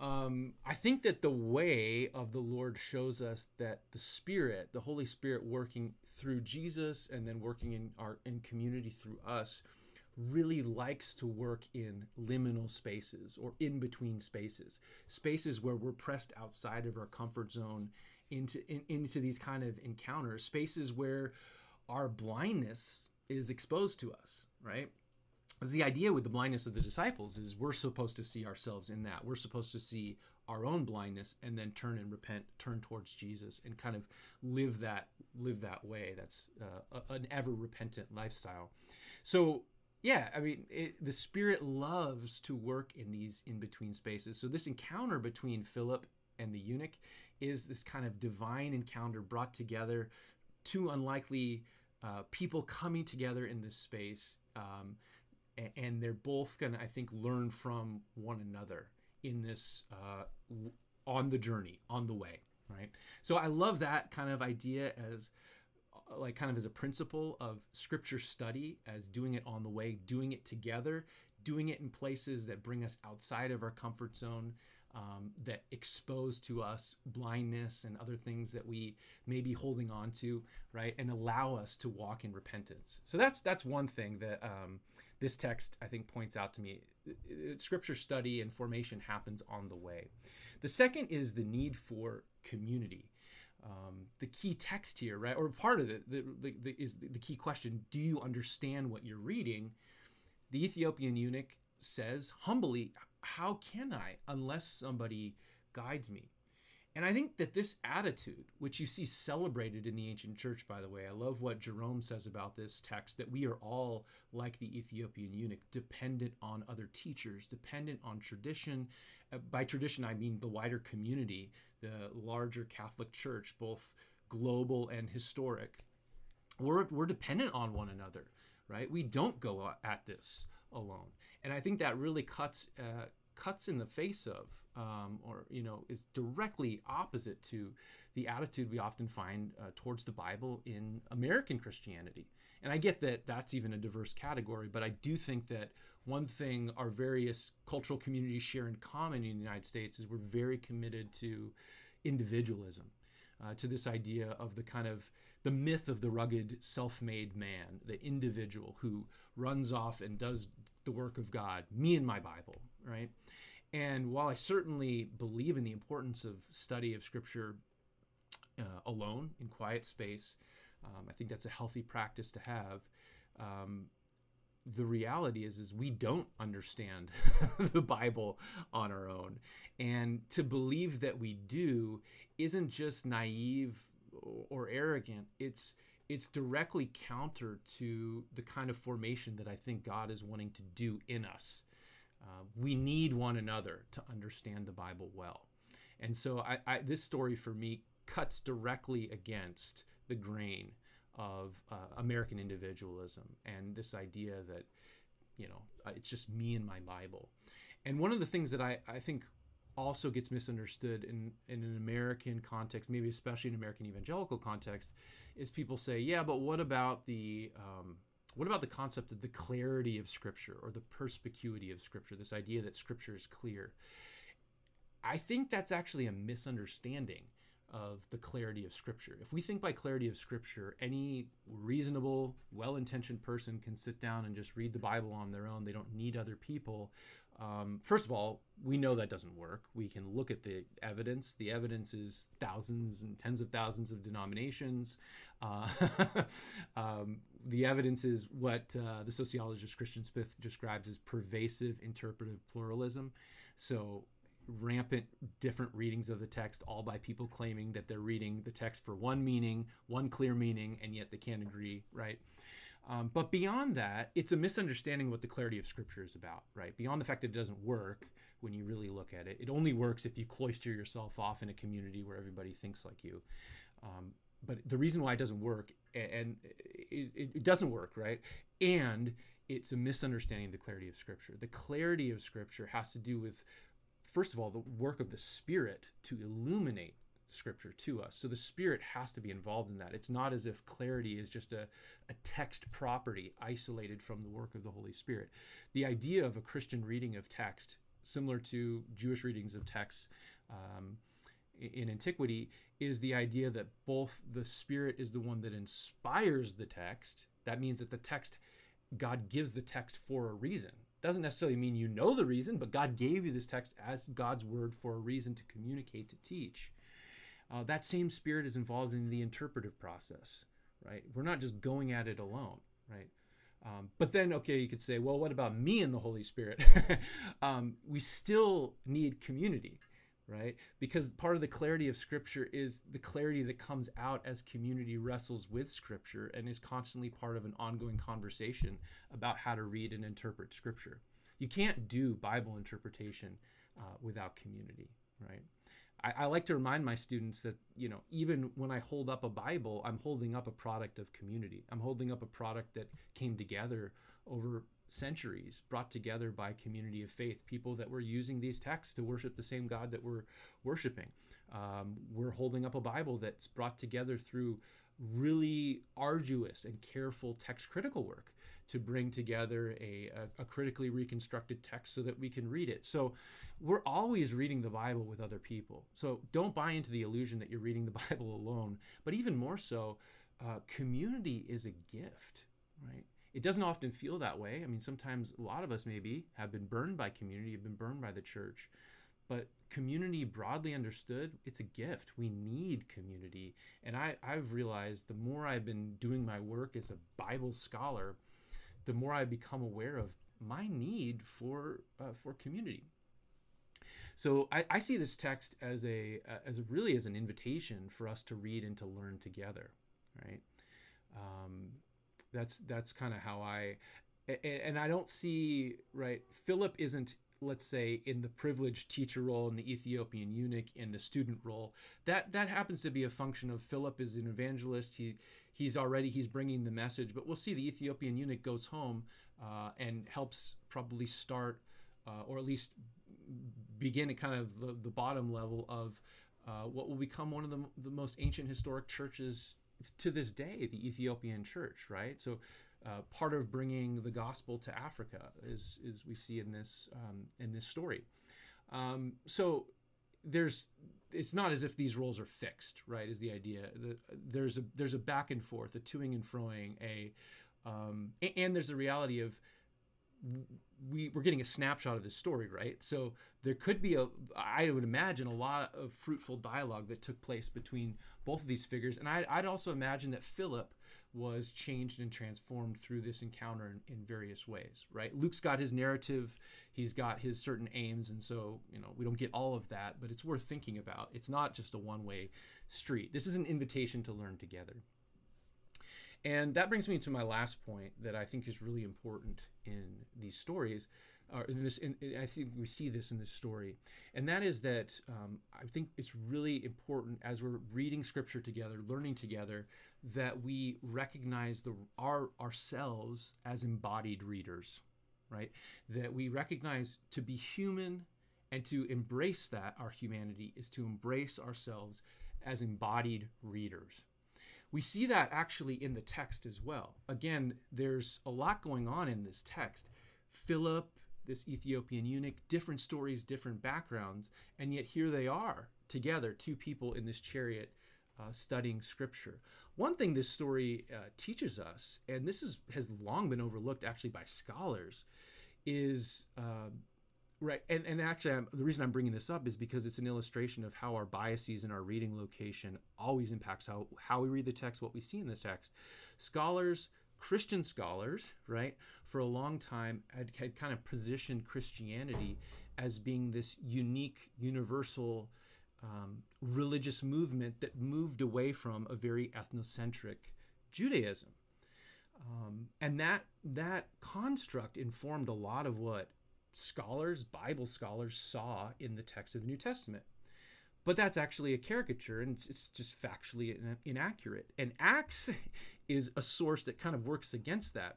Speaker 1: um, I think that the way of the Lord shows us that the Spirit, the Holy Spirit, working through Jesus and then working in our in community through us, really likes to work in liminal spaces or in between spaces, spaces where we're pressed outside of our comfort zone into in, into these kind of encounters, spaces where our blindness is exposed to us, right? the idea with the blindness of the disciples is we're supposed to see ourselves in that. We're supposed to see our own blindness and then turn and repent, turn towards Jesus, and kind of live that live that way. That's uh, an ever repentant lifestyle. So yeah, I mean, it, the Spirit loves to work in these in between spaces. So this encounter between Philip and the eunuch is this kind of divine encounter brought together, two unlikely uh, people coming together in this space. Um, and they're both going to, I think, learn from one another in this uh, on the journey, on the way, right? So I love that kind of idea as like kind of as a principle of scripture study as doing it on the way doing it together doing it in places that bring us outside of our comfort zone um, that expose to us blindness and other things that we may be holding on to, right? And allow us to walk in repentance. So that's that's one thing that um, this text I think points out to me. Scripture study and formation happens on the way. The second is the need for community. Um, the key text here, right, or part of it, the, the, the, is the key question: Do you understand what you're reading? The Ethiopian eunuch says humbly, how can I unless somebody guides me? And I think that this attitude, which you see celebrated in the ancient church, by the way, I love what Jerome says about this text that we are all like the Ethiopian eunuch, dependent on other teachers, dependent on tradition. Uh, by tradition, I mean the wider community, the larger Catholic Church, both global and historic. We're, we're dependent on one another right? We don't go at this alone, and I think that really cuts uh, cuts in the face of, um, or you know, is directly opposite to the attitude we often find uh, towards the Bible in American Christianity. And I get that that's even a diverse category, but I do think that one thing our various cultural communities share in common in the United States is we're very committed to individualism, uh, to this idea of the kind of the myth of the rugged self-made man, the individual who runs off and does the work of God, me and my Bible, right? And while I certainly believe in the importance of study of Scripture uh, alone in quiet space, um, I think that's a healthy practice to have. Um, the reality is, is we don't understand the Bible on our own, and to believe that we do isn't just naive or arrogant. It's it's directly counter to the kind of formation that I think God is wanting to do in us. Uh, we need one another to understand the Bible well. And so I, I, this story for me cuts directly against the grain of uh, American individualism and this idea that, you know, uh, it's just me and my Bible. And one of the things that I, I think also gets misunderstood in, in an American context, maybe especially in American evangelical context, is people say, yeah, but what about the um, what about the concept of the clarity of Scripture or the perspicuity of Scripture? This idea that Scripture is clear. I think that's actually a misunderstanding of the clarity of Scripture. If we think by clarity of Scripture, any reasonable, well intentioned person can sit down and just read the Bible on their own. They don't need other people. Um, first of all, we know that doesn't work. We can look at the evidence. The evidence is thousands and tens of thousands of denominations. Uh, um, the evidence is what uh, the sociologist Christian Smith describes as pervasive interpretive pluralism. So, rampant different readings of the text, all by people claiming that they're reading the text for one meaning, one clear meaning, and yet they can't agree, right? Um, but beyond that, it's a misunderstanding what the clarity of Scripture is about, right? Beyond the fact that it doesn't work when you really look at it, it only works if you cloister yourself off in a community where everybody thinks like you. Um, but the reason why it doesn't work, and it, it doesn't work, right? And it's a misunderstanding of the clarity of Scripture. The clarity of Scripture has to do with, first of all, the work of the Spirit to illuminate scripture to us. So the Spirit has to be involved in that. It's not as if clarity is just a, a text property isolated from the work of the Holy Spirit. The idea of a Christian reading of text, similar to Jewish readings of text um, in antiquity, is the idea that both the Spirit is the one that inspires the text. That means that the text, God gives the text for a reason doesn't necessarily mean you know the reason, but God gave you this text as God's word for a reason to communicate, to teach uh, that same spirit is involved in the interpretive process, right? We're not just going at it alone, right? Um, but then, okay, you could say, well, what about me and the Holy Spirit? um, we still need community, right? Because part of the clarity of Scripture is the clarity that comes out as community wrestles with Scripture and is constantly part of an ongoing conversation about how to read and interpret Scripture. You can't do Bible interpretation uh, without community, right? I, I, like to remind my students that you know even when I hold up a Bible, I'm holding up a product of community. I'm holding up a product that came together over centuries, brought together by community of faith, people that were using these texts to worship the same God that we're worshiping. Um, we're holding up a Bible that's brought together through really arduous and careful text critical work to bring together a, a, a, critically reconstructed text so that we can read it. So we're always reading the Bible with other people. So don't buy into the illusion that you're reading the Bible alone. But even more so, uh, community is a gift, right? It doesn't often feel that way. I mean, sometimes a lot of us maybe have been burned by community, have been burned by the church. But community broadly understood, it's a gift. We need community. And I, I've realized the more I've been doing my work as a Bible scholar, the more I become aware of my need for uh, for community. So I, I, see this text as a uh, as a, really as an invitation for us to read and to learn together, right? Um, that's that's kind of how I and I don't see right. Philip isn't let's say in the privileged teacher role in the Ethiopian eunuch in the student role that that happens to be a function of Philip is an evangelist he he's already he's bringing the message. But we'll see the Ethiopian eunuch goes home uh, and helps probably start uh, or at least begin at kind of the, the bottom level of uh, what will become one of the, the most ancient historic churches to this day, the Ethiopian church, right? So uh, part of bringing the gospel to Africa is, is we see in this um, in this story. Um, so there's it's not as if these roles are fixed, right? Is the idea that there's a there's a back and forth, a toing and froing, a um, and there's the reality of we we're getting a snapshot of this story, right? So there could be a I would imagine a lot of fruitful dialogue that took place between both of these figures, and I, I'd also imagine that Philip was changed and transformed through this encounter in, in, various ways, right? Luke's got his narrative, he's got his certain aims, and so, you know, we don't get all of that, but it's worth thinking about. It's not just a one way street. This is an invitation to learn together. And that brings me to my last point that I think is really important in these stories. Or in this, in, I think we see this in this story, and that is that um, I think it's really important as we're reading scripture together, learning together, that we recognize the our ourselves as embodied readers, right? That we recognize to be human and to embrace that our humanity is to embrace ourselves as embodied readers. We see that actually in the text as well. Again, there's a lot going on in this text. Philip, this Ethiopian eunuch, different stories, different backgrounds, and yet here they are together, two people in this chariot uh, studying scripture. One thing this story uh, teaches us, and this is, has long been overlooked actually by scholars, is uh, Right, and and actually, I'm, the reason I'm bringing this up is because it's an illustration of how our biases and our reading location always impacts how how we read the text, what we see in the text. Scholars, Christian scholars, right, for a long time had, had kind of positioned Christianity as being this unique, universal um, religious movement that moved away from a very ethnocentric Judaism. Um, and that that construct informed a lot of what scholars, Bible scholars, saw in the text of the New Testament. But that's actually a caricature and it's, it's just factually inaccurate. And Acts is a source that kind of works against that.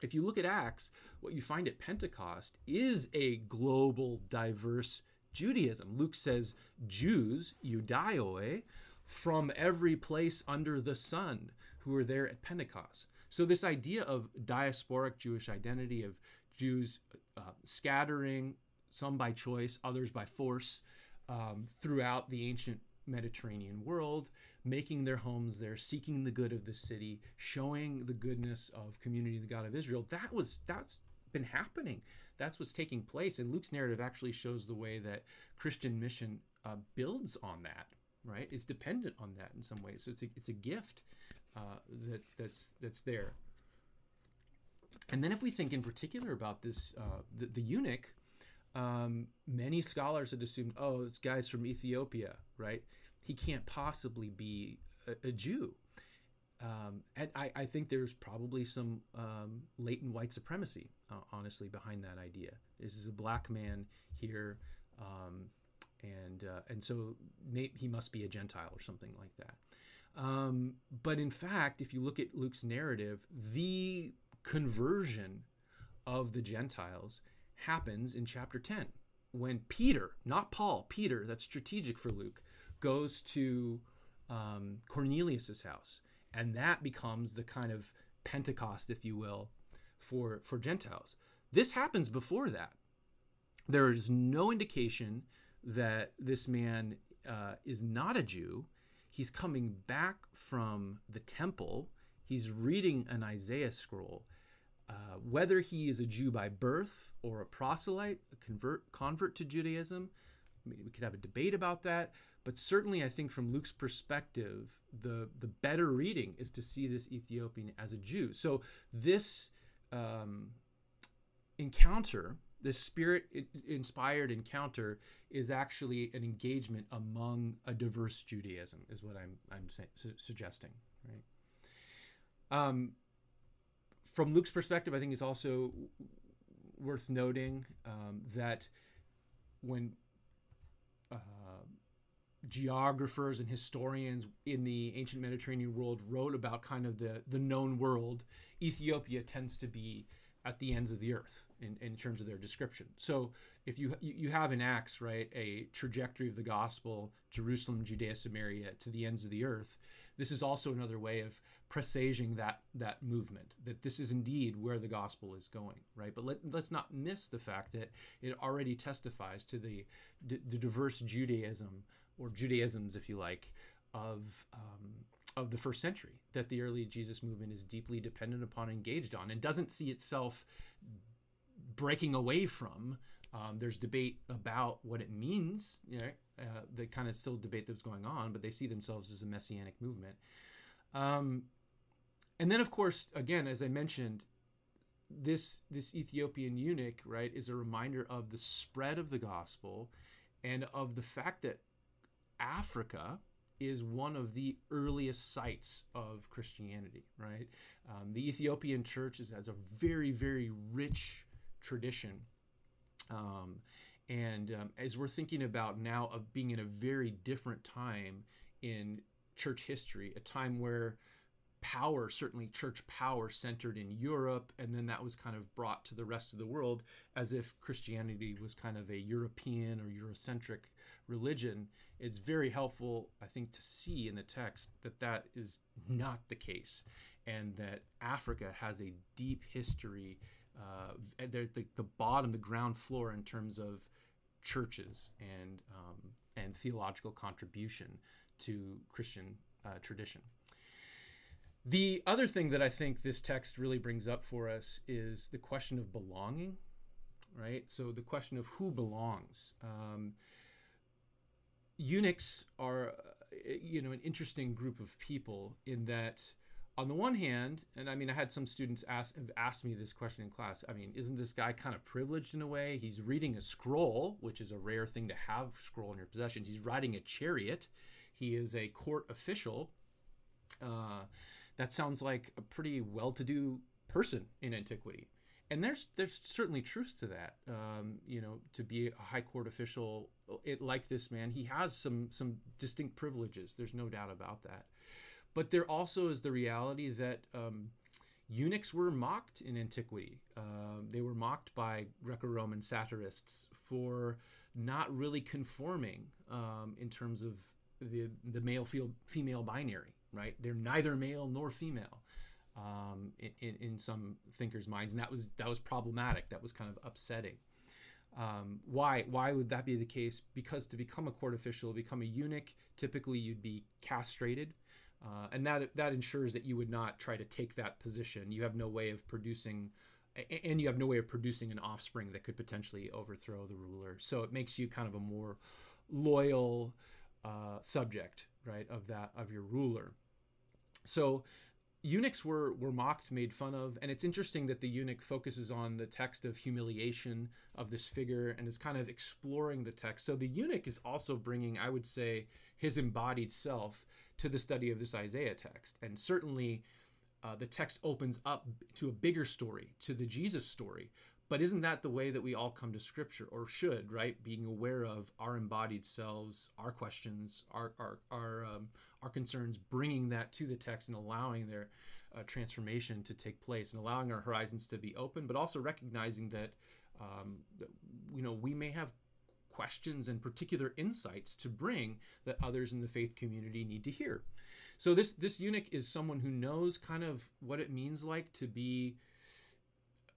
Speaker 1: If you look at Acts, what you find at Pentecost is a global, diverse Judaism. Luke says Jews, Judaioi, from every place under the sun who were there at Pentecost. So, this idea of diasporic Jewish identity, of Jews uh, scattering, some by choice, others by force, um, throughout the ancient Mediterranean world, making their homes there, seeking the good of the city, showing the goodness of community the God of Israel. That was that's been happening. That's what's taking place. And Luke's narrative actually shows the way that Christian mission uh, builds on that. Right, it's dependent on that in some ways. So it's a, it's a gift uh, that's that's that's there. And then if we think in particular about this, uh, the, the, eunuch, um, many scholars had assumed, oh, this guy's from Ethiopia, right? He can't possibly be a, a Jew. Um, and I, I, think there's probably some um, latent white supremacy, uh, honestly, behind that idea. This is a black man here, um, and uh, and so may, he must be a Gentile or something like that. Um, but in fact, if you look at Luke's narrative, the conversion of the Gentiles happens in chapter 10 when Peter, not Paul, Peter, that's strategic for Luke, goes to um, Cornelius's house. And that becomes the kind of Pentecost, if you will, for, for Gentiles. This happens before that. There is no indication that this man uh, is not a Jew. He's coming back from the temple. He's reading an Isaiah scroll. Uh, whether he is a Jew by birth or a proselyte, a convert, convert to Judaism, I mean, we could have a debate about that. But certainly, I think from Luke's perspective, the the better reading is to see this Ethiopian as a Jew. So this um, encounter, this spirit-inspired encounter, is actually an engagement among a diverse Judaism, is what I'm I'm su- suggesting, right? Um, from Luke's perspective, I think it's also worth noting um, that when uh, geographers and historians in the ancient Mediterranean world wrote about kind of the the known world, Ethiopia tends to be at the ends of the earth in, in terms of their description. So if you you have in Acts right a trajectory of the gospel, Jerusalem, Judea, Samaria to the ends of the earth, this is also another way of presaging that that movement that this is indeed where the gospel is going right? But let, let's not miss the fact that it already testifies to the, the diverse judaism or judaisms if you like of um, of the first century that the early jesus movement is deeply dependent upon engaged on and doesn't see itself breaking away from. Um, there's debate about what it means you know uh, the kind of still debate that's going on but they see themselves as a messianic movement. Um, and then, of course, again, as I mentioned, this this Ethiopian eunuch, right, is a reminder of the spread of the gospel and of the fact that Africa is one of the earliest sites of Christianity, right? Um, the Ethiopian church is, has a very, very rich tradition. Um, and um, as we're thinking about now of being in a very different time in church history, a time where power, certainly church power, centered in Europe, and then that was kind of brought to the rest of the world as if Christianity was kind of a European or Eurocentric religion. It's very helpful, I think, to see in the text that that is not the case, and that Africa has a deep history. Uh, the, the, the bottom, the ground floor in terms of churches and um, and theological contribution to Christian uh, tradition. The other thing that I think this text really brings up for us is the question of belonging, right? So the question of who belongs. Um, eunuchs are, uh, you know, an interesting group of people in that, on the one hand, and I mean, I had some students ask have asked me this question in class. I mean, isn't this guy kind of privileged in a way? He's reading a scroll, which is a rare thing to have scroll in your possession. He's riding a chariot. He is a court official. Uh, that sounds like a pretty well-to-do person in antiquity. And there's there's certainly truth to that. Um, you know to be a high court official it, like this man he has some some distinct privileges. There's no doubt about that. But there also is the reality that um, eunuchs were mocked in antiquity. Uh, they were mocked by greco-roman satirists for not really conforming um, in terms of the the male female binary right? They're neither male nor female um, in, in some thinkers' minds, and that was that was problematic. That was kind of upsetting. Um, why why would that be the case? Because to become a court official, become a eunuch, typically you'd be castrated, uh, and that that ensures that you would not try to take that position. You have no way of producing, and you have no way of producing an offspring that could potentially overthrow the ruler. So it makes you kind of a more loyal uh, subject, right, of that of your ruler. So eunuchs were were mocked, made fun of, and it's interesting that the eunuch focuses on the text of humiliation of this figure and is kind of exploring the text. So the eunuch is also bringing, I would say, his embodied self to the study of this Isaiah text, and certainly. Uh, the text opens up to a bigger story, to the Jesus story, but isn't that the way that we all come to scripture or should, right? Being aware of our embodied selves, our questions, our, our, our, um, our concerns, bringing that to the text and allowing their uh, transformation to take place and allowing our horizons to be open, but also recognizing that, um, that, you know, we may have questions and particular insights to bring that others in the faith community need to hear. So this this eunuch is someone who knows kind of what it means like to be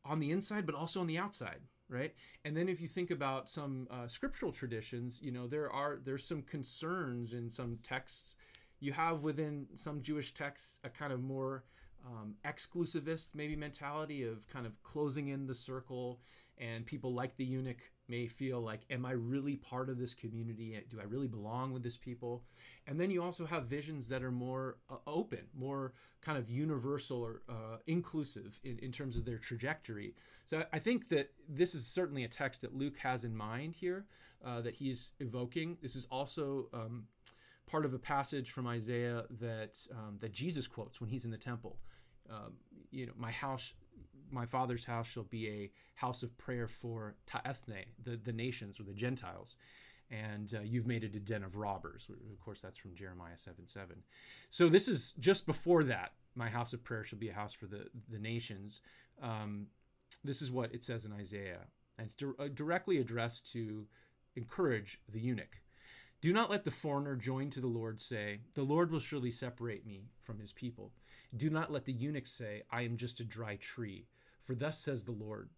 Speaker 1: on the inside, but also on the outside, right? And then if you think about some uh, scriptural traditions, you know, there are there's some concerns in some texts. You have within some Jewish texts a kind of more um, exclusivist maybe mentality of kind of closing in the circle, and people like the eunuch may feel like, am I really part of this community? Do I really belong with this people? And then you also have visions that are more uh, open, more kind of universal or uh, inclusive in, in terms of their trajectory. So I think that this is certainly a text that Luke has in mind here uh, that he's evoking. This is also um, part of a passage from Isaiah that um, that Jesus quotes when he's in the temple. Um, you know, my house my father's house shall be a house of prayer for ta'ethne, the, the nations or the Gentiles. and uh, you've made it a den of robbers. Of course, that's from Jeremiah 7 7. So this is just before that. My house of prayer shall be a house for the, the nations. Um, this is what it says in Isaiah. And it's di- uh, directly addressed to encourage the eunuch. Do not let the foreigner join to the Lord say, The Lord will surely separate me from his people. Do not let the eunuch say, I am just a dry tree. For thus says the Lord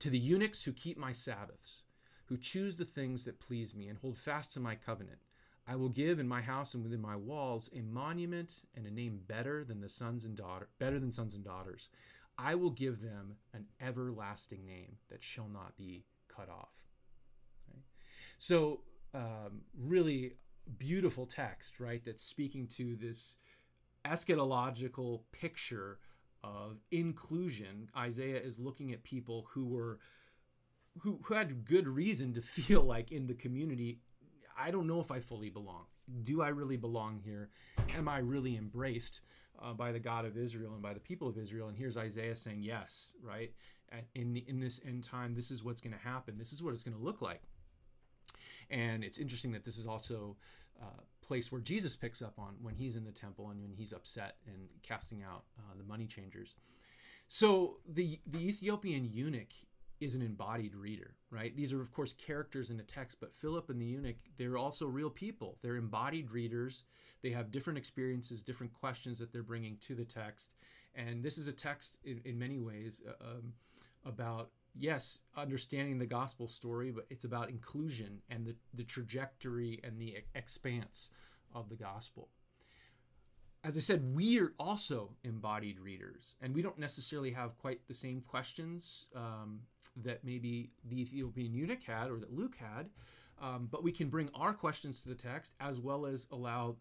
Speaker 1: To the eunuchs who keep my Sabbaths, who choose the things that please me and hold fast to my covenant, I will give in my house and within my walls a monument and a name better than the sons and daughter better than sons and daughters. I will give them an everlasting name that shall not be cut off. Right? So um, really beautiful text, right? That's speaking to this eschatological picture of inclusion. Isaiah is looking at people who were who, who had good reason to feel like in the community, I don't know if I fully belong. Do I really belong here? Am I really embraced uh, by the God of Israel and by the people of Israel? And here's Isaiah saying, yes, right? In the, in this end time, this is what's going to happen. This is what it's going to look like. And it's interesting that this is also a place where Jesus picks up on when he's in the temple and when he's upset and casting out uh, the money changers. So the the Ethiopian eunuch is an embodied reader, right? These are of course characters in a text, but Philip and the eunuch, they're also real people. They're embodied readers. They have different experiences, different questions that they're bringing to the text. And this is a text in, in many ways uh, um, about yes, understanding the gospel story, but it's about inclusion and the, the trajectory and the expanse of the gospel. As I said, we are also embodied readers, and we don't necessarily have quite the same questions um, that maybe the Ethiopian eunuch had or that Luke had, um, but we can bring our questions to the text as well as allow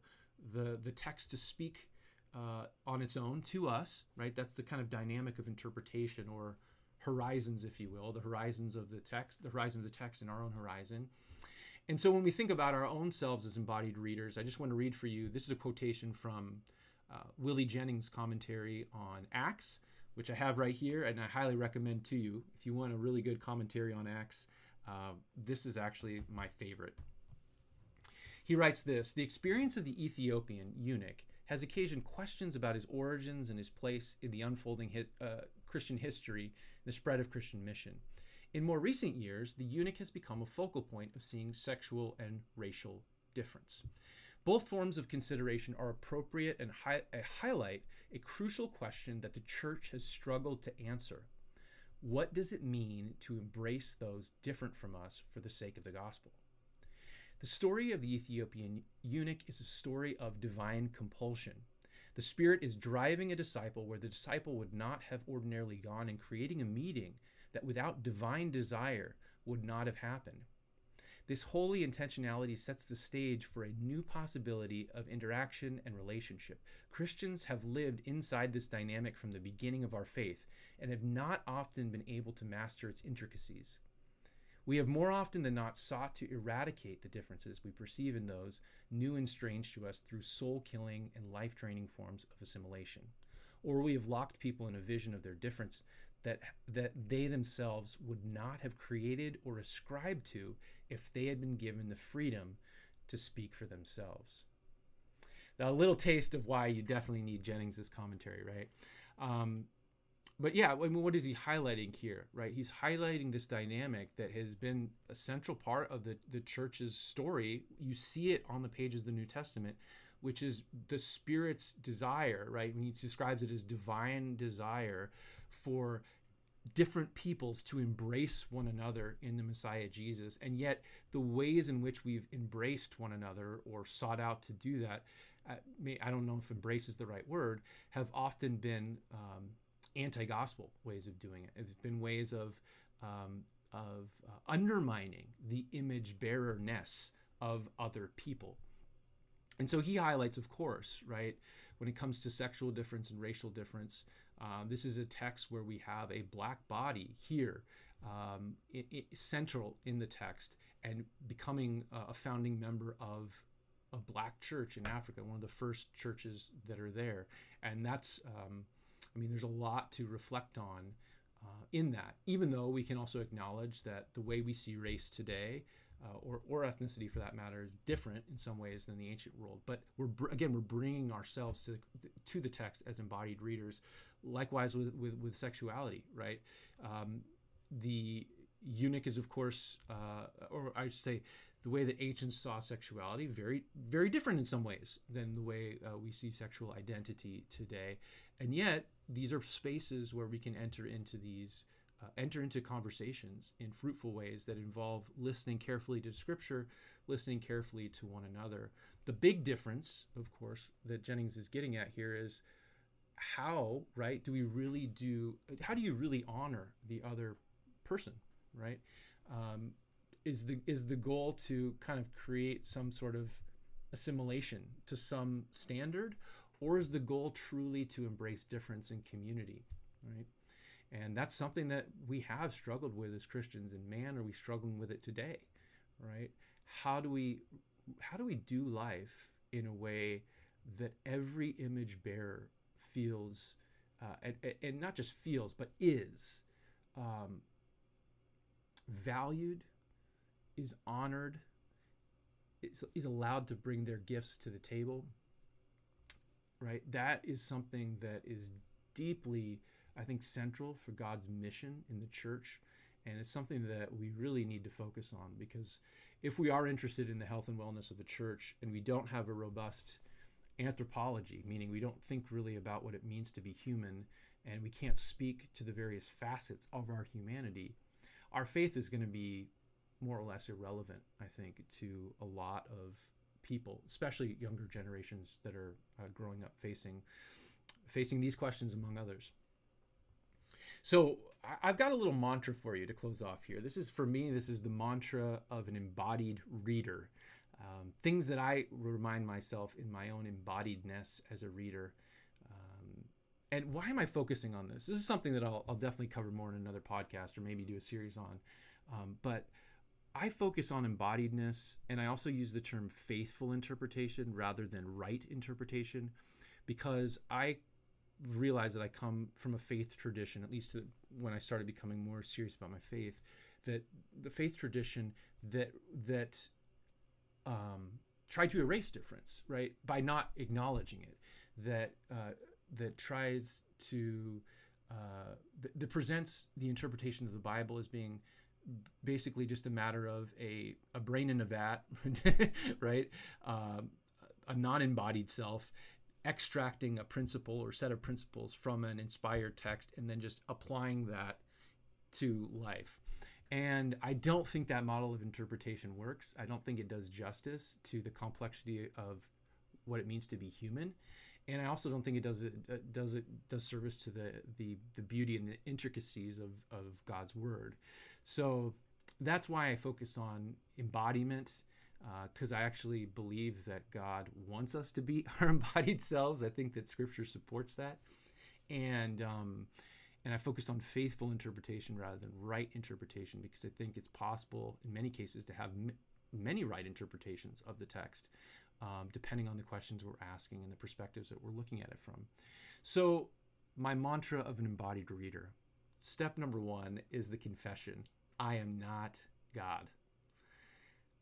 Speaker 1: the, the text to speak uh, on its own to us, right? That's the kind of dynamic of interpretation or horizons, if you will, the horizons of the text, the horizon of the text and our own horizon. And so when we think about our own selves as embodied readers, I just want to read for you. This is a quotation from uh, Willie Jennings' commentary on Acts, which I have right here, and I highly recommend to you. If you want a really good commentary on Acts, uh, this is actually my favorite. He writes this The experience of the Ethiopian eunuch has occasioned questions about his origins and his place in the unfolding uh, Christian history the spread of Christian mission. In more recent years, the eunuch has become a focal point of seeing sexual and racial difference. Both forms of consideration are appropriate and hi- uh, highlight a crucial question that the church has struggled to answer. What does it mean to embrace those different from us for the sake of the gospel? The story of the Ethiopian eunuch is a story of divine compulsion. The Spirit is driving a disciple where the disciple would not have ordinarily gone and creating a meeting that without divine desire would not have happened. This holy intentionality sets the stage for a new possibility of interaction and relationship. Christians have lived inside this dynamic from the beginning of our faith and have not often been able to master its intricacies. We have more often than not sought to eradicate the differences we perceive in those new and strange to us through soul killing and life draining forms of assimilation. Or we have locked people in a vision of their difference that, that they themselves would not have created or ascribed to if they had been given the freedom to speak for themselves. Now, a little taste of why you definitely need Jennings's commentary, right? Um, but yeah, I mean, what is he highlighting here, right? He's highlighting this dynamic that has been a central part of the, the church's story. You see it on the pages of the New Testament, which is the Spirit's desire, right? When he describes it as divine desire for different peoples to embrace one another in the Messiah Jesus. And yet, the ways in which we've embraced one another or sought out to do that, uh, I don't know if embrace is the right word, have often been. Um, anti-gospel ways of doing it. It's been ways of um, of uh, undermining the image bearerness of other people. And so he highlights, of course, right, when it comes to sexual difference and racial difference, uh, this is a text where we have a black body here, um, it, it, central in the text, and becoming a founding member of a black church in Africa, one of the first churches that are there. And that's um, I mean, there's a lot to reflect on uh, in that, even though we can also acknowledge that the way we see race today uh, or, or ethnicity for that matter, is different in some ways than the ancient world. But we're again we're bringing ourselves to the, to the text as embodied readers. Likewise with with, with sexuality, right? Um, the eunuch is of course, uh, or I should say, the way that ancients saw sexuality very very different in some ways than the way uh, we see sexual identity today, and yet these are spaces where we can enter into these uh, enter into conversations in fruitful ways that involve listening carefully to scripture, listening carefully to one another. The big difference, of course, that Jennings is getting at here is how, right, do we really do, how do you really honor the other person, right? Um, is the is the goal to kind of create some sort of assimilation to some standard or is the goal truly to embrace difference in community right and that's something that we have struggled with as Christians. And man, are we struggling with it today, right? How do we how do we do life in a way that every image bearer feels, uh, and, and, not just feels, but is um, valued, is honored, is, is allowed to bring their gifts to the table, right? That is something that is deeply I think, central for God's mission in the church. And it's something that we really need to focus on because if we are interested in the health and wellness of the church and we don't have a robust anthropology, meaning we don't think really about what it means to be human and we can't speak to the various facets of our humanity, our faith is going to be more or less irrelevant, I think, to a lot of people, especially younger generations that are uh, growing up facing facing these questions among others. So I've got a little mantra for you to close off here. This is for me, this is the mantra of an embodied reader. Um, things that I remind myself in my own embodiedness as a reader. Um, and why am I focusing on this? This is something that I'll, I'll, definitely cover more in another podcast or maybe do a series on. Um, but I focus on embodiedness and I also use the term faithful interpretation rather than right interpretation because I realize that I come from a faith tradition, at least when I started becoming more serious about my faith, that the faith tradition that that um, to erase difference, right, by not acknowledging it, that uh, that tries to uh, that presents the interpretation of the Bible as being basically just a matter of a, a brain in a vat, right? Um, a non embodied self, extracting a principle or set of principles from an inspired text and then just applying that to life. And I don't think that model of interpretation works. I don't think it does justice to the complexity of what it means to be human. And I also don't think it does it uh, does it does service to the the the beauty and the intricacies of of God's word. So that's why I focus on embodiment because uh, I actually believe that God wants us to be our embodied selves. I think that Scripture supports that, and um, and I focus on faithful interpretation rather than right interpretation because I think it's possible in many cases to have m- many right interpretations of the text, um, depending on the questions we're asking and the perspectives that we're looking at it from. So, my mantra of an embodied reader. Step number one is the confession I am not God.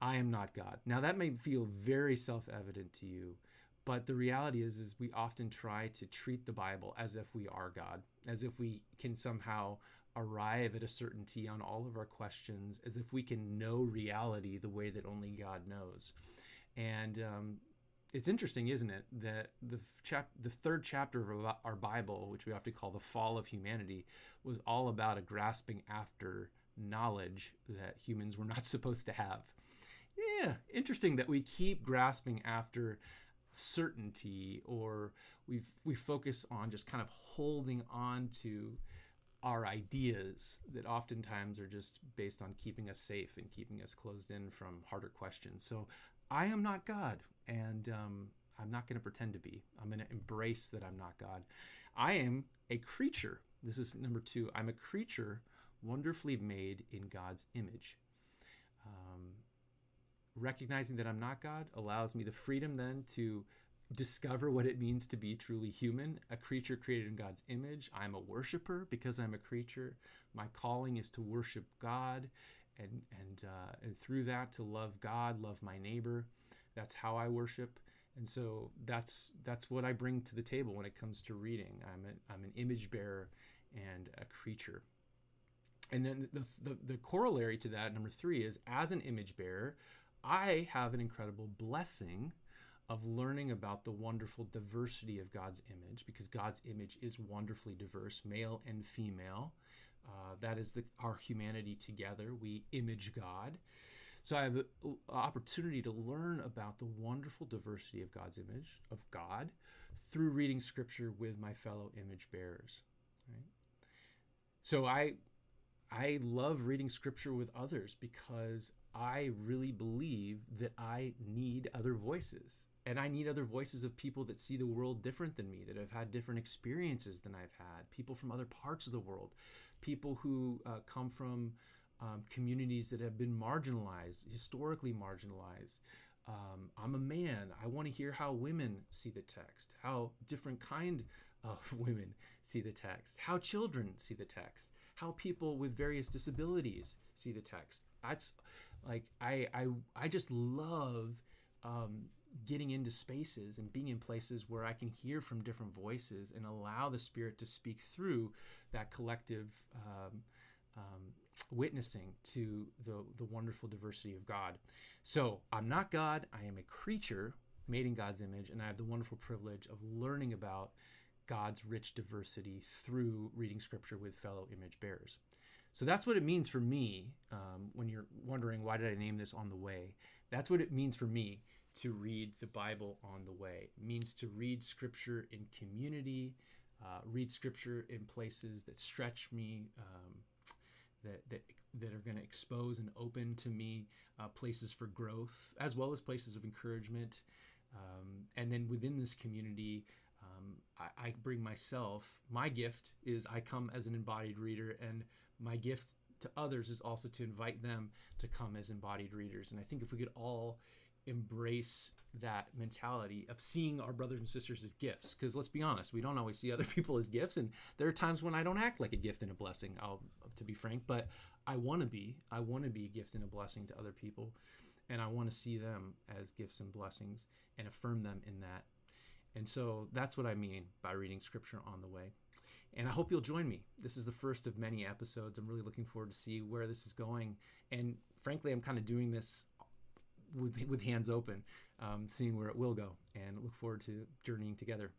Speaker 1: I am not God. Now that may feel very self-evident to you, but the reality is is we often try to treat the Bible as if we are God, as if we can somehow arrive at a certainty on all of our questions, as if we can know reality the way that only God knows. And um, it's interesting, isn't it, that the chap- the third chapter of our Bible, which we have to call the fall of humanity, was all about a grasping after knowledge that humans were not supposed to have yeah, interesting that we keep grasping after certainty or we we focus on just kind of holding on to our ideas that oftentimes are just based on keeping us safe and keeping us closed in from harder questions. So I am not God, and um, I'm not going to pretend to be. I'm going to embrace that I'm not God. I am a creature. This is number two. I'm a creature wonderfully made in God's image. Um, recognizing that I'm not God allows me the freedom then to discover what it means to be truly human, a creature created in God's image. I'm a worshiper because I'm a creature. My calling is to worship God and and uh, and through that to love God, love my neighbor. That's how I worship, and so that's that's what I bring to the table when it comes to reading. I'm a, I'm an image bearer and a creature. And then the, the, the corollary to that, number three, is as an image bearer, I have an incredible blessing of learning about the wonderful diversity of God's image because God's image is wonderfully diverse, male and female. Uh, that is the, our humanity together. We image God. So I have an opportunity to learn about the wonderful diversity of God's image, of God, through reading scripture with my fellow image bearers. Right? So I I love reading scripture with others because I really believe that I need other voices. And I need other voices of people that see the world different than me, that have had different experiences than I've had, people from other parts of the world, people who uh, come from um, communities that have been marginalized, historically marginalized. Um, I'm a man. I want to hear how women see the text, how different kind of women see the text, how children see the text, how people with various disabilities see the text. That's like I I I just love um, getting into spaces and being in places where I can hear from different voices and allow the Spirit to speak through that collective um, um, witnessing to the the wonderful diversity of God. So I'm not God. I am a creature made in God's image, and I have the wonderful privilege of learning about God's rich diversity through reading scripture with fellow image bearers. So that's what it means for me um, when you're wondering why did I name this on the way. That's what it means for me to read the Bible on the way. It means to read scripture in community, uh, read scripture in places that stretch me, um, that that that are going to expose and open to me uh, places for growth as well as places of encouragement. Um, and then within this community, um, I, I, bring myself. My gift is I come as an embodied reader, and my gift to others is also to invite them to come as embodied readers. And I think if we could all embrace that mentality of seeing our brothers and sisters as gifts, because let's be honest, we don't always see other people as gifts, and there are times when I don't act like a gift and a blessing. I'll, to be frank, but I want to be. I want to be a gift and a blessing to other people, and I want to see them as gifts and blessings and affirm them in that and so that's what I mean by reading scripture on the way. And I hope you'll join me. This is the first of many episodes. I'm really looking forward to see where this is going. And frankly, I'm kind of doing this with, with hands open, um, seeing where it will go, and look forward to journeying together.